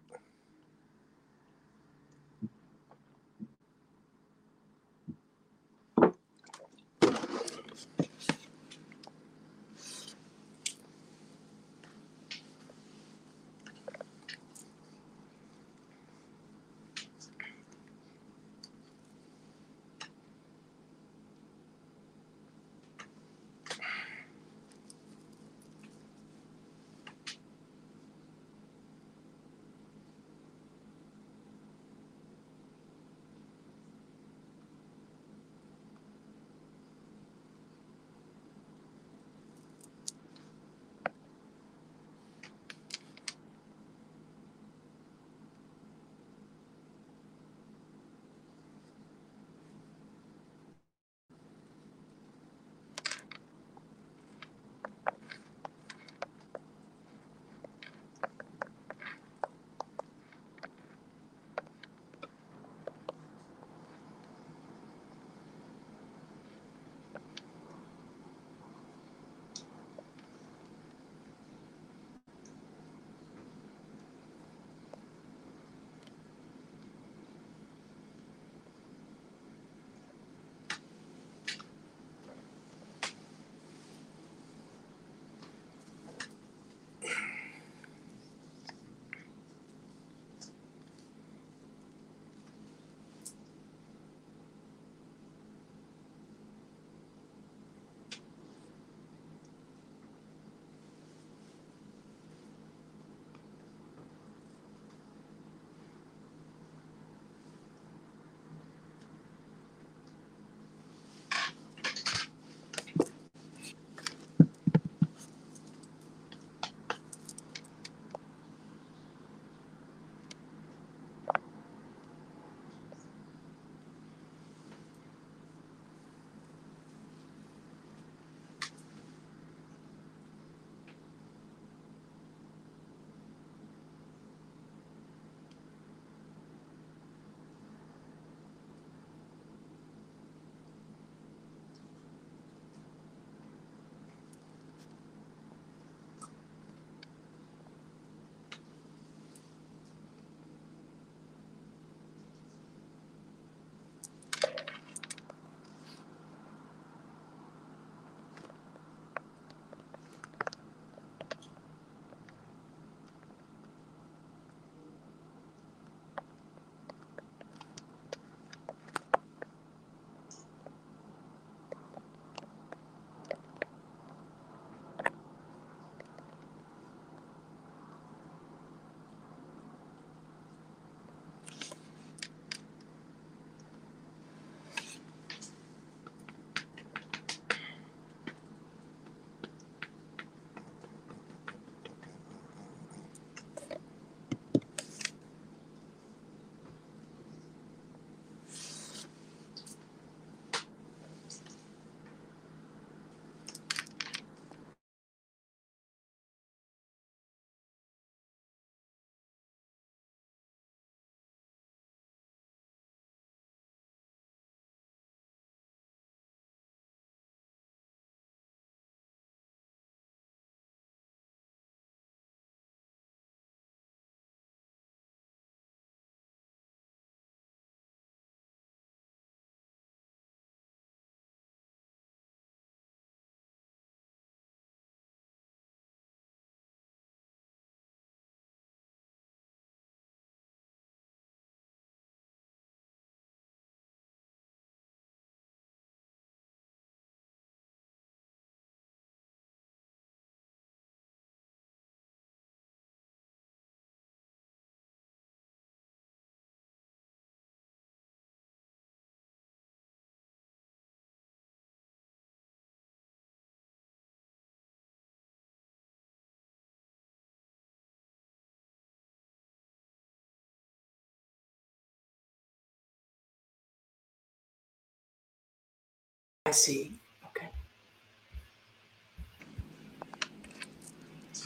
See. Okay.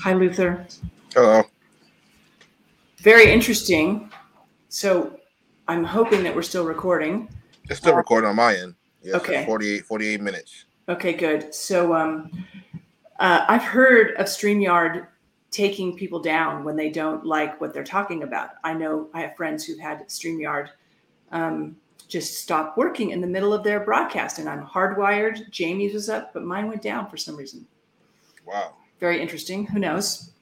Hi, Luther. Hello. Very interesting. So I'm hoping that we're still recording. It's still recording on my end. Yeah, Okay. okay. 48, 48 minutes. Okay, good. So um, uh, I've heard of StreamYard taking people down when they don't like what they're talking about. I know I have friends who've had StreamYard um, just stop working in the middle of their broadcast, and I'm hardwired. Jamie's was up, but mine went down for some reason. Wow. Very interesting. Who knows?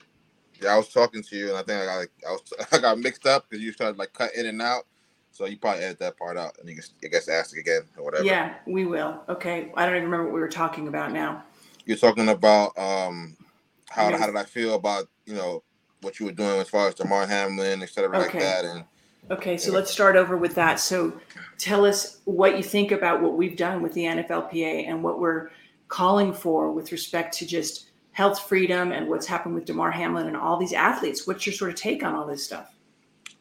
Yeah, I was talking to you, and I think I got I was I got mixed up because you started like cut in and out. So you probably edit that part out, and you can I guess ask again or whatever. Yeah, we will. Okay. I don't even remember what we were talking about now. You're talking about um how Yes. how did I feel about you know what you were doing as far as Damar Hamlin, et cetera, like that, and Okay, so let's start over with that. So tell us what you think about what we've done with the NFLPA and what we're calling for with respect to just health freedom and what's happened with Damar Hamlin and all these athletes. What's your sort of take on all this stuff?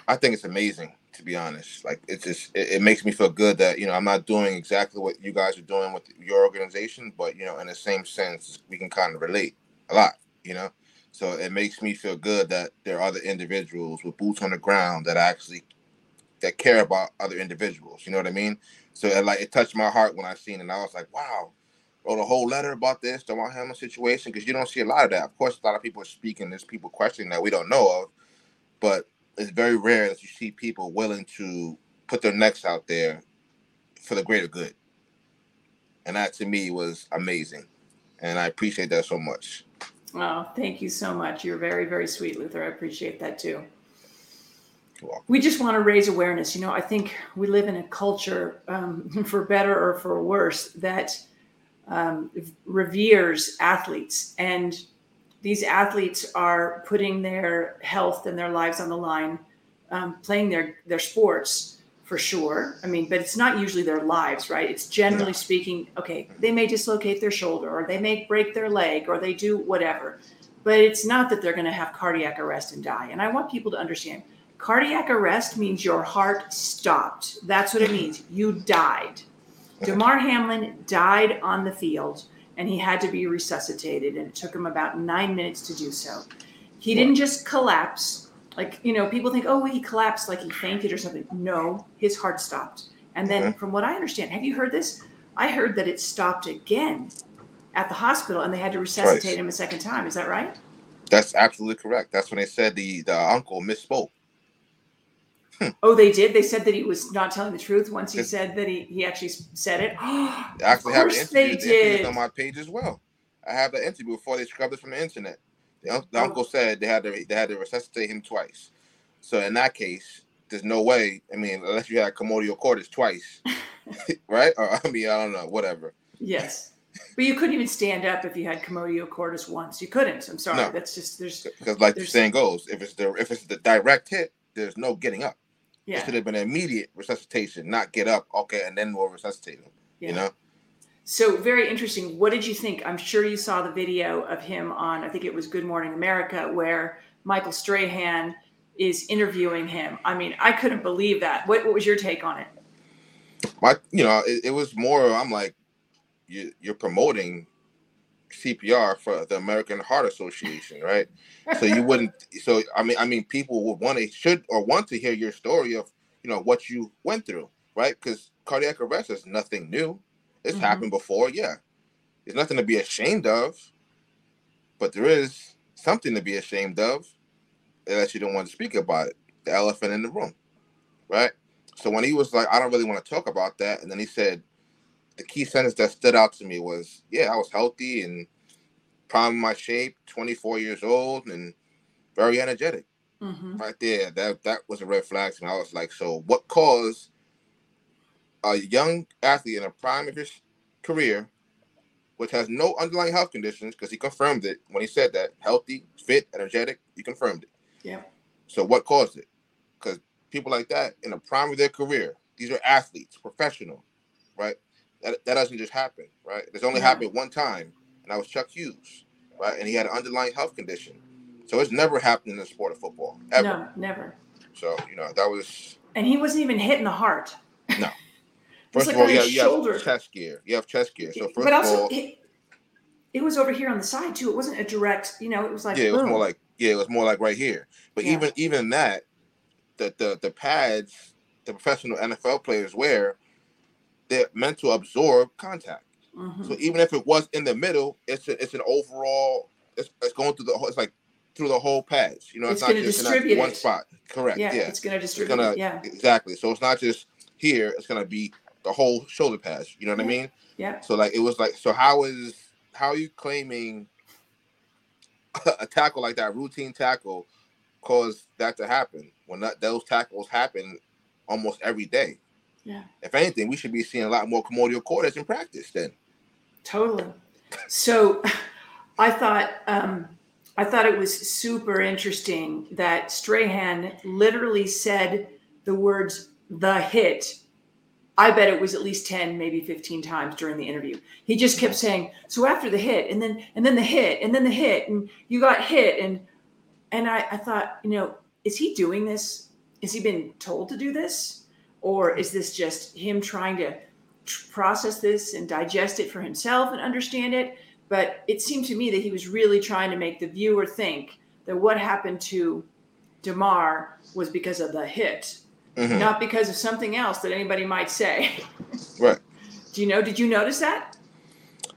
I think it's amazing to be honest. Like it's just it, it makes me feel good that you know I'm not doing exactly what you guys are doing with your organization, but you know in the same sense we can kind of relate a lot. You know, so it makes me feel good that there are other individuals with boots on the ground that actually that care about other individuals. You know what I mean? So it, like it touched my heart when I seen it. And I was like, wow. Wrote a whole letter about this, Mark Hamlin situation, because you don't see a lot of that. Of course, a lot of people are speaking. There's people questioning that we don't know of, but it's very rare that you see people willing to put their necks out there for the greater good. And that to me was amazing. And I appreciate that so much. Oh, thank you so much. You're very, very sweet, Luther. I appreciate that too. We just want to raise awareness. You know, I think we live in a culture, um, for better or for worse, that um, reveres athletes. And these athletes are putting their health and their lives on the line, um, playing their, their sports for sure. I mean, but it's not usually their lives, right? It's generally speaking, okay, they may dislocate their shoulder or they may break their leg or they do whatever. But it's not that they're going to have cardiac arrest and die. And I want people to understand cardiac arrest means your heart stopped. That's what it means. You died. Damar Hamlin died on the field and he had to be resuscitated. And it took him about nine minutes to do so. He didn't just collapse. Like, you know, people think, oh, he collapsed like he fainted or something. No, his heart stopped. And then, from what I understand, have you heard this? I heard that it stopped again at the hospital and they had to resuscitate Twice. him a second time. Is that right? That's absolutely correct. That's when they said the, the uncle misspoke. Hmm. Oh, they did. They said that he was not telling the truth once he said that he, he actually said it. I actually have an interview. they did. on my page as well. I have the interview before they scrubbed it from the internet. The, the Oh. uncle said they had to they had to resuscitate him twice. So in that case, there's no way. I mean, unless you had commotio cordis twice, right? Or I mean, I don't know, whatever. Yes. But you couldn't even stand up if you had commotio cordis once. You couldn't. I'm sorry. No. That's just there's Because like the saying goes, if it's the if it's the direct hit, there's no getting up. It yeah. should have been an immediate resuscitation, not get up, okay, and then we'll resuscitate him. yeah. You know? So very interesting. What did you think? I'm sure you saw the video of him on I think it was Good Morning America where Michael Strahan is interviewing him. I mean, I couldn't believe that. What what was your take on it? my you know it, it was more i'm like you, you're promoting cpr for the american heart association right? So you wouldn't so i mean i mean people would want to should or want to hear your story of you know what you went through right? Because cardiac arrest is nothing new. It's Mhm. happened before yeah. There's nothing to be ashamed of but there is something to be ashamed of unless you don't want to speak about it the elephant in the room right? So when he was like, I don't really want to talk about that, and then he said, the key sentence that stood out to me was, yeah, I was healthy and prime of my shape, 24 years old, and very energetic. hmm Right there, that that was a red flag to me. I was like, so what caused a young athlete in a prime of his career, which has no underlying health conditions, because he confirmed it when he said that, healthy, fit, energetic, he confirmed it. Yeah. So what caused it? Because people like that in the prime of their career, these are athletes, professional, right? That, that doesn't just happen, right? It's only No. happened one time, and that was Chuck Hughes, right? And he had an underlying health condition. So it's never happened in the sport of football, ever. No, never. So, you know, that was And he wasn't even hitting the heart. No. First like of all, you have, you have chest gear. You have chest gear. So first but also of all, it, it was over here on the side too. It wasn't a direct, you know, it was like yeah, it was more like yeah, it was more like right here. But Yeah. even even that, the the the pads the professional NFL players wear, they're meant to absorb contact. Mhm. So even if it was in the middle, it's a, it's an overall. It's, it's going through the whole. It's like through the whole pads. You know, it's, It's not just in one spot. Correct. yeah, Yeah. it's gonna distribute. It's distribute. gonna it. Yeah, exactly. So it's not just here. It's gonna be the whole shoulder pads. You know what I mean? yeah. So like it was like so how is how are you claiming a tackle like that routine tackle caused that to happen when that, those tackles happen almost every day? Yeah. If anything, we should be seeing a lot more commotio cordis in practice then. Totally. So I thought um, I thought it was super interesting that Strahan literally said the words the hit. I bet it was at least 10, maybe 15 times during the interview. He just kept saying, so after the hit, and then and then the hit, and then the hit, and you got hit. And and I, I thought, you know, is he doing this? Is he been told to do this? Or is this just him trying to tr- process this and digest it for himself and understand it. But it seemed to me that he was really trying to make the viewer think that what happened to Damar was because of the hit, Mhm. not because of something else that anybody might say. Right. Do you know? Did you notice that?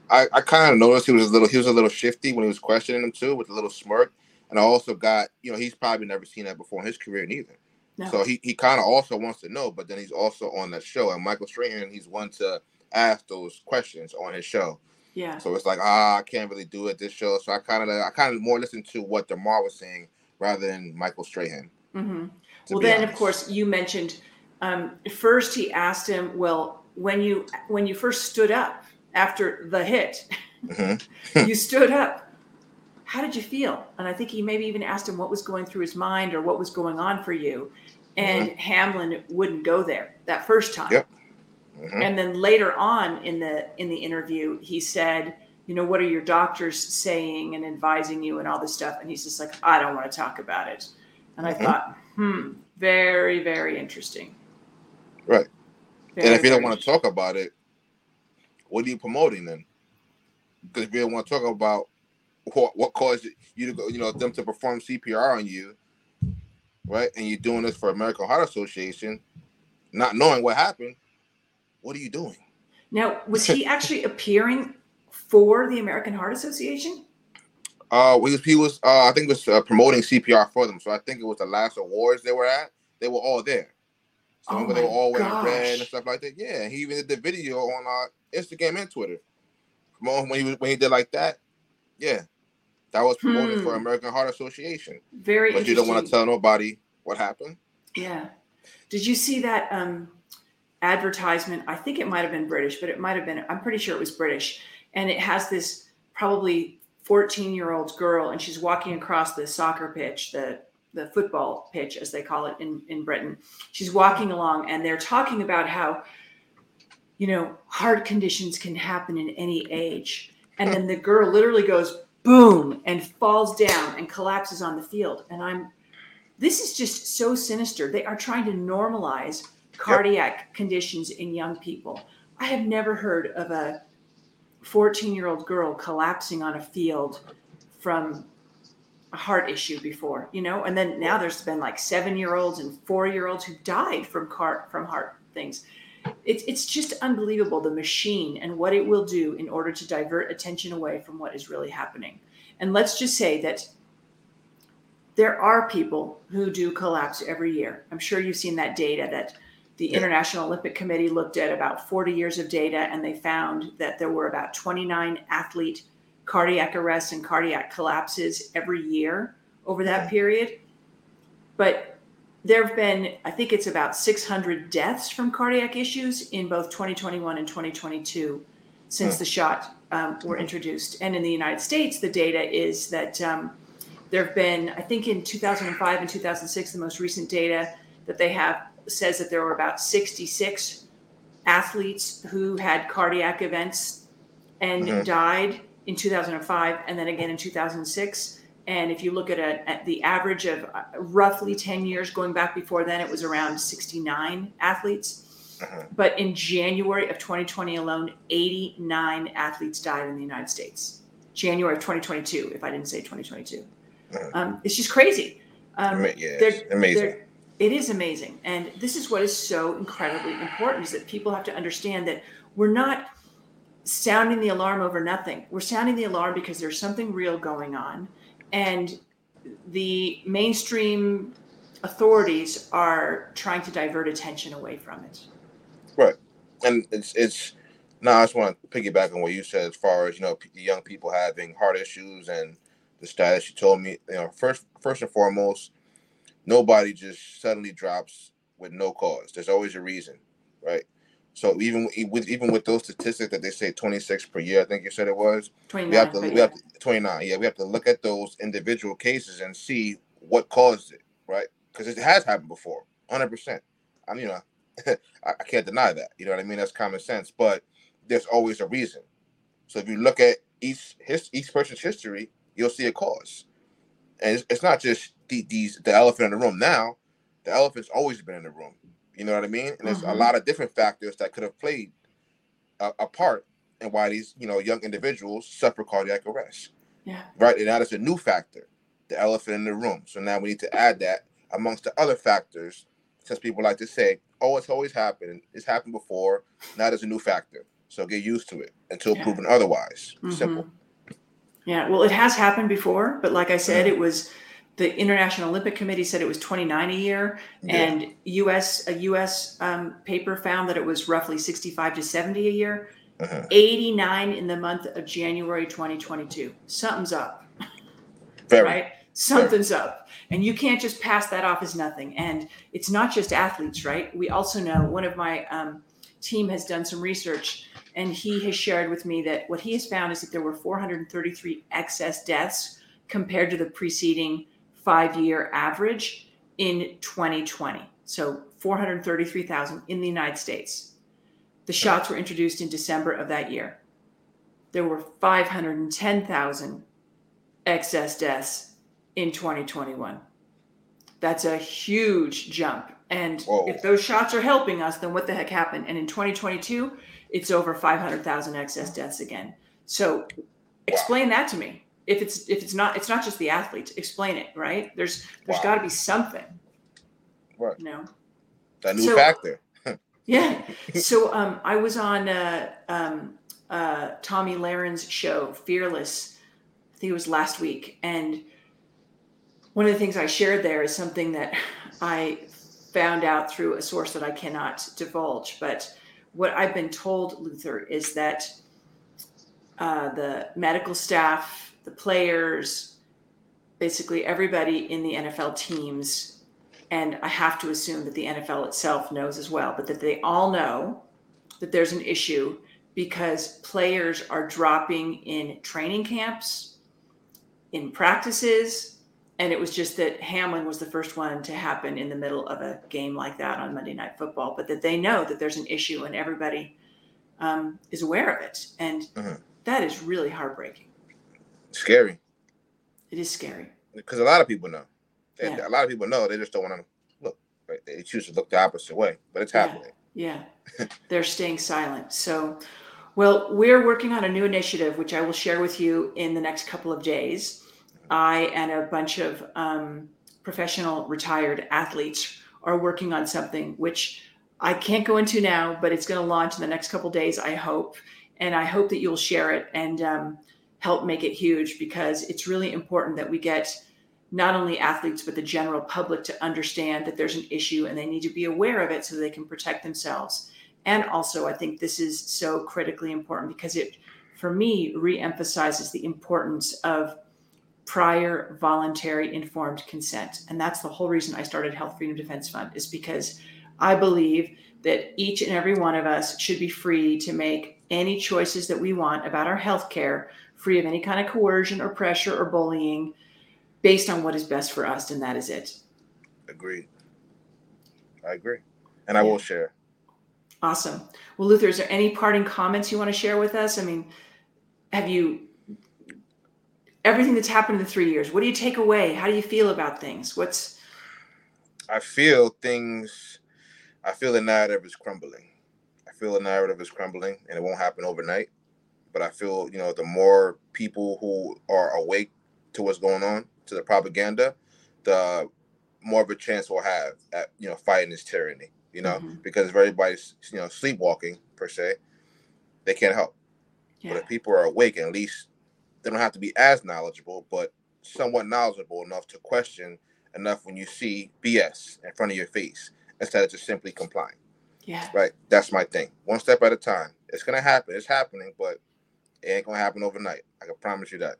I, I kind of noticed he was a little he was a little shifty when he was questioning him too with a little smirk. And I also got, you know, he's probably never seen that before in his career neither. No. So he, he kind of also wants to know, but then he's also on the show. And Michael Strahan, he's one to ask those questions on his show. yeah. So it's like, ah, I can't really do it this show. So I kind of I kind of more listened to what Damar was saying rather than Michael Strahan. hmm Well, then of course you mentioned um, first he asked him, well, when you when you first stood up after the hit, Mhm. you stood up. How did you feel? And I think he maybe even asked him what was going through his mind or what was going on for you. And Hamlin wouldn't go there that first time. Yep. Mhm. And then later on in the in the interview, he said, you know, what are your doctors saying and advising you and all this stuff? And he's just like, I don't want to talk about it. And I Mhm. thought, hmm, very, very interesting. Right. Very, and if you don't want to talk about it, what are you promoting then? Because if you don't want to talk about what what caused you to go, you know, them to perform CPR on you, right? And you're doing this for American Heart Association, not knowing what happened, what are you doing? Now, was he actually appearing for the American Heart Association? Uh, he was, he was uh, I think, it was uh, promoting CPR for them. So I think it was the last awards they were at. They were all there. So Oh they were all wearing red and stuff like that. Yeah, he even did the video on uh, Instagram and Twitter. When he was when he did like that. Yeah, that was promoted for Hmm. American Heart Association. Very But you don't want to tell nobody what happened. Yeah. Did you see that um, advertisement? I think it might have been British, but it might have been, I'm pretty sure it was British. And it has this probably 14 year old girl, and she's walking across the soccer pitch, the the football pitch, as they call it in, in Britain. She's walking along, and they're talking about how, you know, heart conditions can happen in any age. And then the girl literally goes boom and falls down and collapses on the field. And I'm this is just so sinister. They are trying to normalize cardiac conditions in young people. I have never heard of a 14 year old girl collapsing on a field from a heart issue before, you know? And then now there's been like seven year olds and four year olds who died from car from heart things. It's it's just unbelievable the machine and what it will do in order to divert attention away from what is really happening. And let's just say that there are people who do collapse every year. I'm sure you've seen that data that the. International Olympic Committee looked at about 40 years of data and they found that there were about 29 athlete cardiac arrests and cardiac collapses every year over that period. But there have been, I think it's about 600 deaths from cardiac issues in both 2021 and 2022 since Hmm. the shot um, were introduced. And in the United States, the data is that um, there have been, I think in 2005 and 2006, the most recent data that they have says that there were about 66 athletes who had cardiac events and Mhm. died in 2005 and then again in 2006. And if you look at, a, at the average of uh, roughly 10 years going back before then, it was around 69 athletes. Uh-huh. But in January of 2020 alone, 89 athletes died in the United States. January of 2022, if I didn't say 2022. Uh-huh. Um, it's just crazy. Um, yeah, they're- amazing. they're- it is amazing. And this is what is so incredibly important is that people have to understand that we're not sounding the alarm over nothing. We're sounding the alarm because there's something real going on. And the mainstream authorities are trying to divert attention away from it. Right, and it's it's Now I just want to piggyback on what you said as far as you know, young people having heart issues and the status. You told me, you know, first first and foremost, nobody just suddenly drops with no cause. There's always a reason, right? So even with even with those statistics that they say 26 per year, I think you said it was. 29. We have to we have to, 29. Yeah, we have to look at those individual cases and see what caused it, right? Because it has happened before, 100. percent I mean, you know, I, I can't deny that. You know what I mean? That's common sense. But there's always a reason. So if you look at each his each person's history, you'll see a cause. And it's, it's not just the, these the elephant in the room. Now, the elephant's always been in the room. You know what I mean? And there's a Mhm. lot of different factors that could have played a, a part in why these you know young individuals suffer cardiac arrest. Yeah. Right, and that is a new factor, the elephant in the room. So now we need to add that amongst the other factors, because people like to say, "Oh, it's always happened. It's happened before. Now there's a new factor." So get used to it until Yeah. proven otherwise. Mhm. Simple. Yeah, well, it has happened before, but like I said, Yeah. it was the International Olympic Committee said it was 29 a year, Yeah. and US a US um, paper found that it was roughly 65 to 70 a year. Uh-huh. 89 in the month of January 2022. Something's up, Very. right? Something's up, and you can't just pass that off as nothing. And it's not just athletes, right? We also know one of my um, team has done some research, and he has shared with me that what he has found is that there were 433 excess deaths compared to the preceding five-year average in 2020. So 433,000 in the United States. The shots were introduced in December of that year. There were 510,000 excess deaths in 2021. That's a huge jump. And Whoa. if those shots are helping us, then what the heck happened? And in 2022, it's over 500,000 excess deaths again. So explain that to me. If it's if it's not it's not just the athletes, explain it, right? There's there's Wow. got to be something. Right. You know. That new So- factor. Yeah. So um, I was on uh, um, uh, Tomi Lahren's show, Fearless. I think it was last week, and one of the things I shared there is something that I found out through a source that I cannot divulge. But what I've been told, Luther, is that uh, the medical staff, the players, basically everybody in the NFL teams and I have to assume that the NFL itself knows as well, but that they all know that there's an issue because players are dropping in training camps, in practices, and it was just that Hamlin was the first one to happen in the middle of a game like that on Monday Night Football, but that they know that there's an issue and everybody um, is aware of it, and Mhm. that is really heartbreaking. Scary. It is scary. Because a lot of people know. They- Yeah. A lot of people know. They just don't want to look. Right? They choose to look the opposite way. But it's Yeah. happening. Yeah, they're staying silent. So, well, we're working on a new initiative, which I will share with you in the next couple of days. I and a bunch of um, professional retired athletes are working on something which I can't go into now, but it's going to launch in the next couple of days, I hope. And I hope that you'll share it and um, help make it huge because it's really important that we get not only athletes but the general public to understand that there's an issue and they need to be aware of it so they can protect themselves. And also i think this is so critically important because it for me re-emphasizes the importance of prior voluntary informed consent. And that's the whole reason i started health freedom defense fund is because i believe that each and every one of us should be free to make any choices that we want about our health care free of any kind of coercion or pressure or bullying based on what is best for us, and that is it. Agreed. I agree. And I Yeah. will share. Awesome. Well, Luther, is there any parting comments you want to share with us? I mean, have you everything that's happened in the three years? What do you take away? How do you feel about things? What's I feel things. I feel the narrative is crumbling. I feel the narrative is crumbling and it won't happen overnight. But I feel, you know, the more people who are awake to what's going on, to the propaganda, the more of a chance we'll have at, you know, fighting this tyranny, you know, Mhm. because if everybody's, you know, sleepwalking per se, they can't help. But if people are awake, at least they don't have to be as knowledgeable, but somewhat knowledgeable enough to question enough when you see BS in front of your face instead of just simply complying. Yeah. Right? That's my thing. One step at a time. It's gonna happen. It's happening, but it ain't gonna happen overnight. I can promise you that.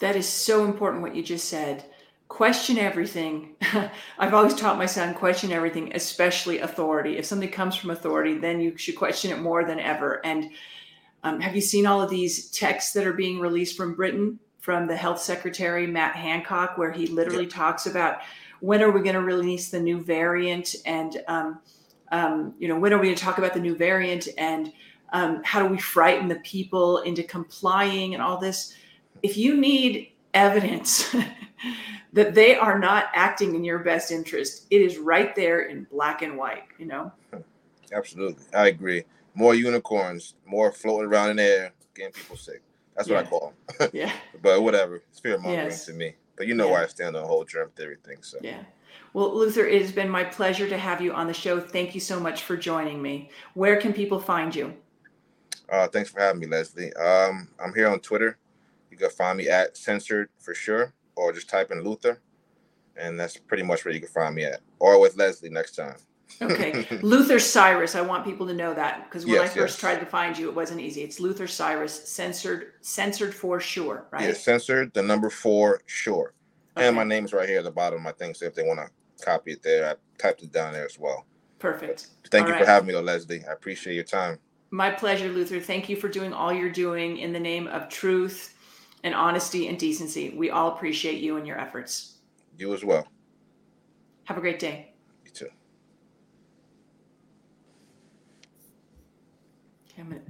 That is so important what you just said. Question everything. I've always taught my son question everything, especially authority. If something comes from authority, then you should question it more than ever. And um, have you seen all of these texts that are being released from Britain from the health secretary, Matt Hancock, where he literally talks about when are we going to release the new variant and, um, um, you know, when are we going to talk about the new variant and um, how do we frighten the people into complying and all this? If you need evidence that they are not acting in your best interest, it is right there in black and white, you know? Absolutely. I agree. More unicorns, more floating around in the air, getting people sick. That's what I call them. Yeah. but whatever. It's fear mongering Yes. to me. But you know Yeah. where I stand on the whole germ theory thing. So Yeah. Well, Luther, it has been my pleasure to have you on the show. Thank you so much for joining me. Where can people find you? Uh, thanks for having me, Leslie. Um, I'm here on Twitter. You can find me at censored for sure, or just type in Luther, and that's pretty much where you can find me at, or with Leslie next time. Okay. Luther Cyrus. I want people to know that because when I first yes. tried to find you, it wasn't easy. It's Luther Cyrus, censored, censored for sure, right? Yeah, censored the number four, sure. Okay. And my name's right here at the bottom of my thing, so if they want to copy it there, I typed it down there as well. Perfect. Thank All you right. for having me, though, Leslie. I appreciate your time. My pleasure, Luther. Thank you for doing all you're doing in the name of truth and honesty and decency. We all appreciate you and your efforts. You as well. Have a great day. You too. Okay,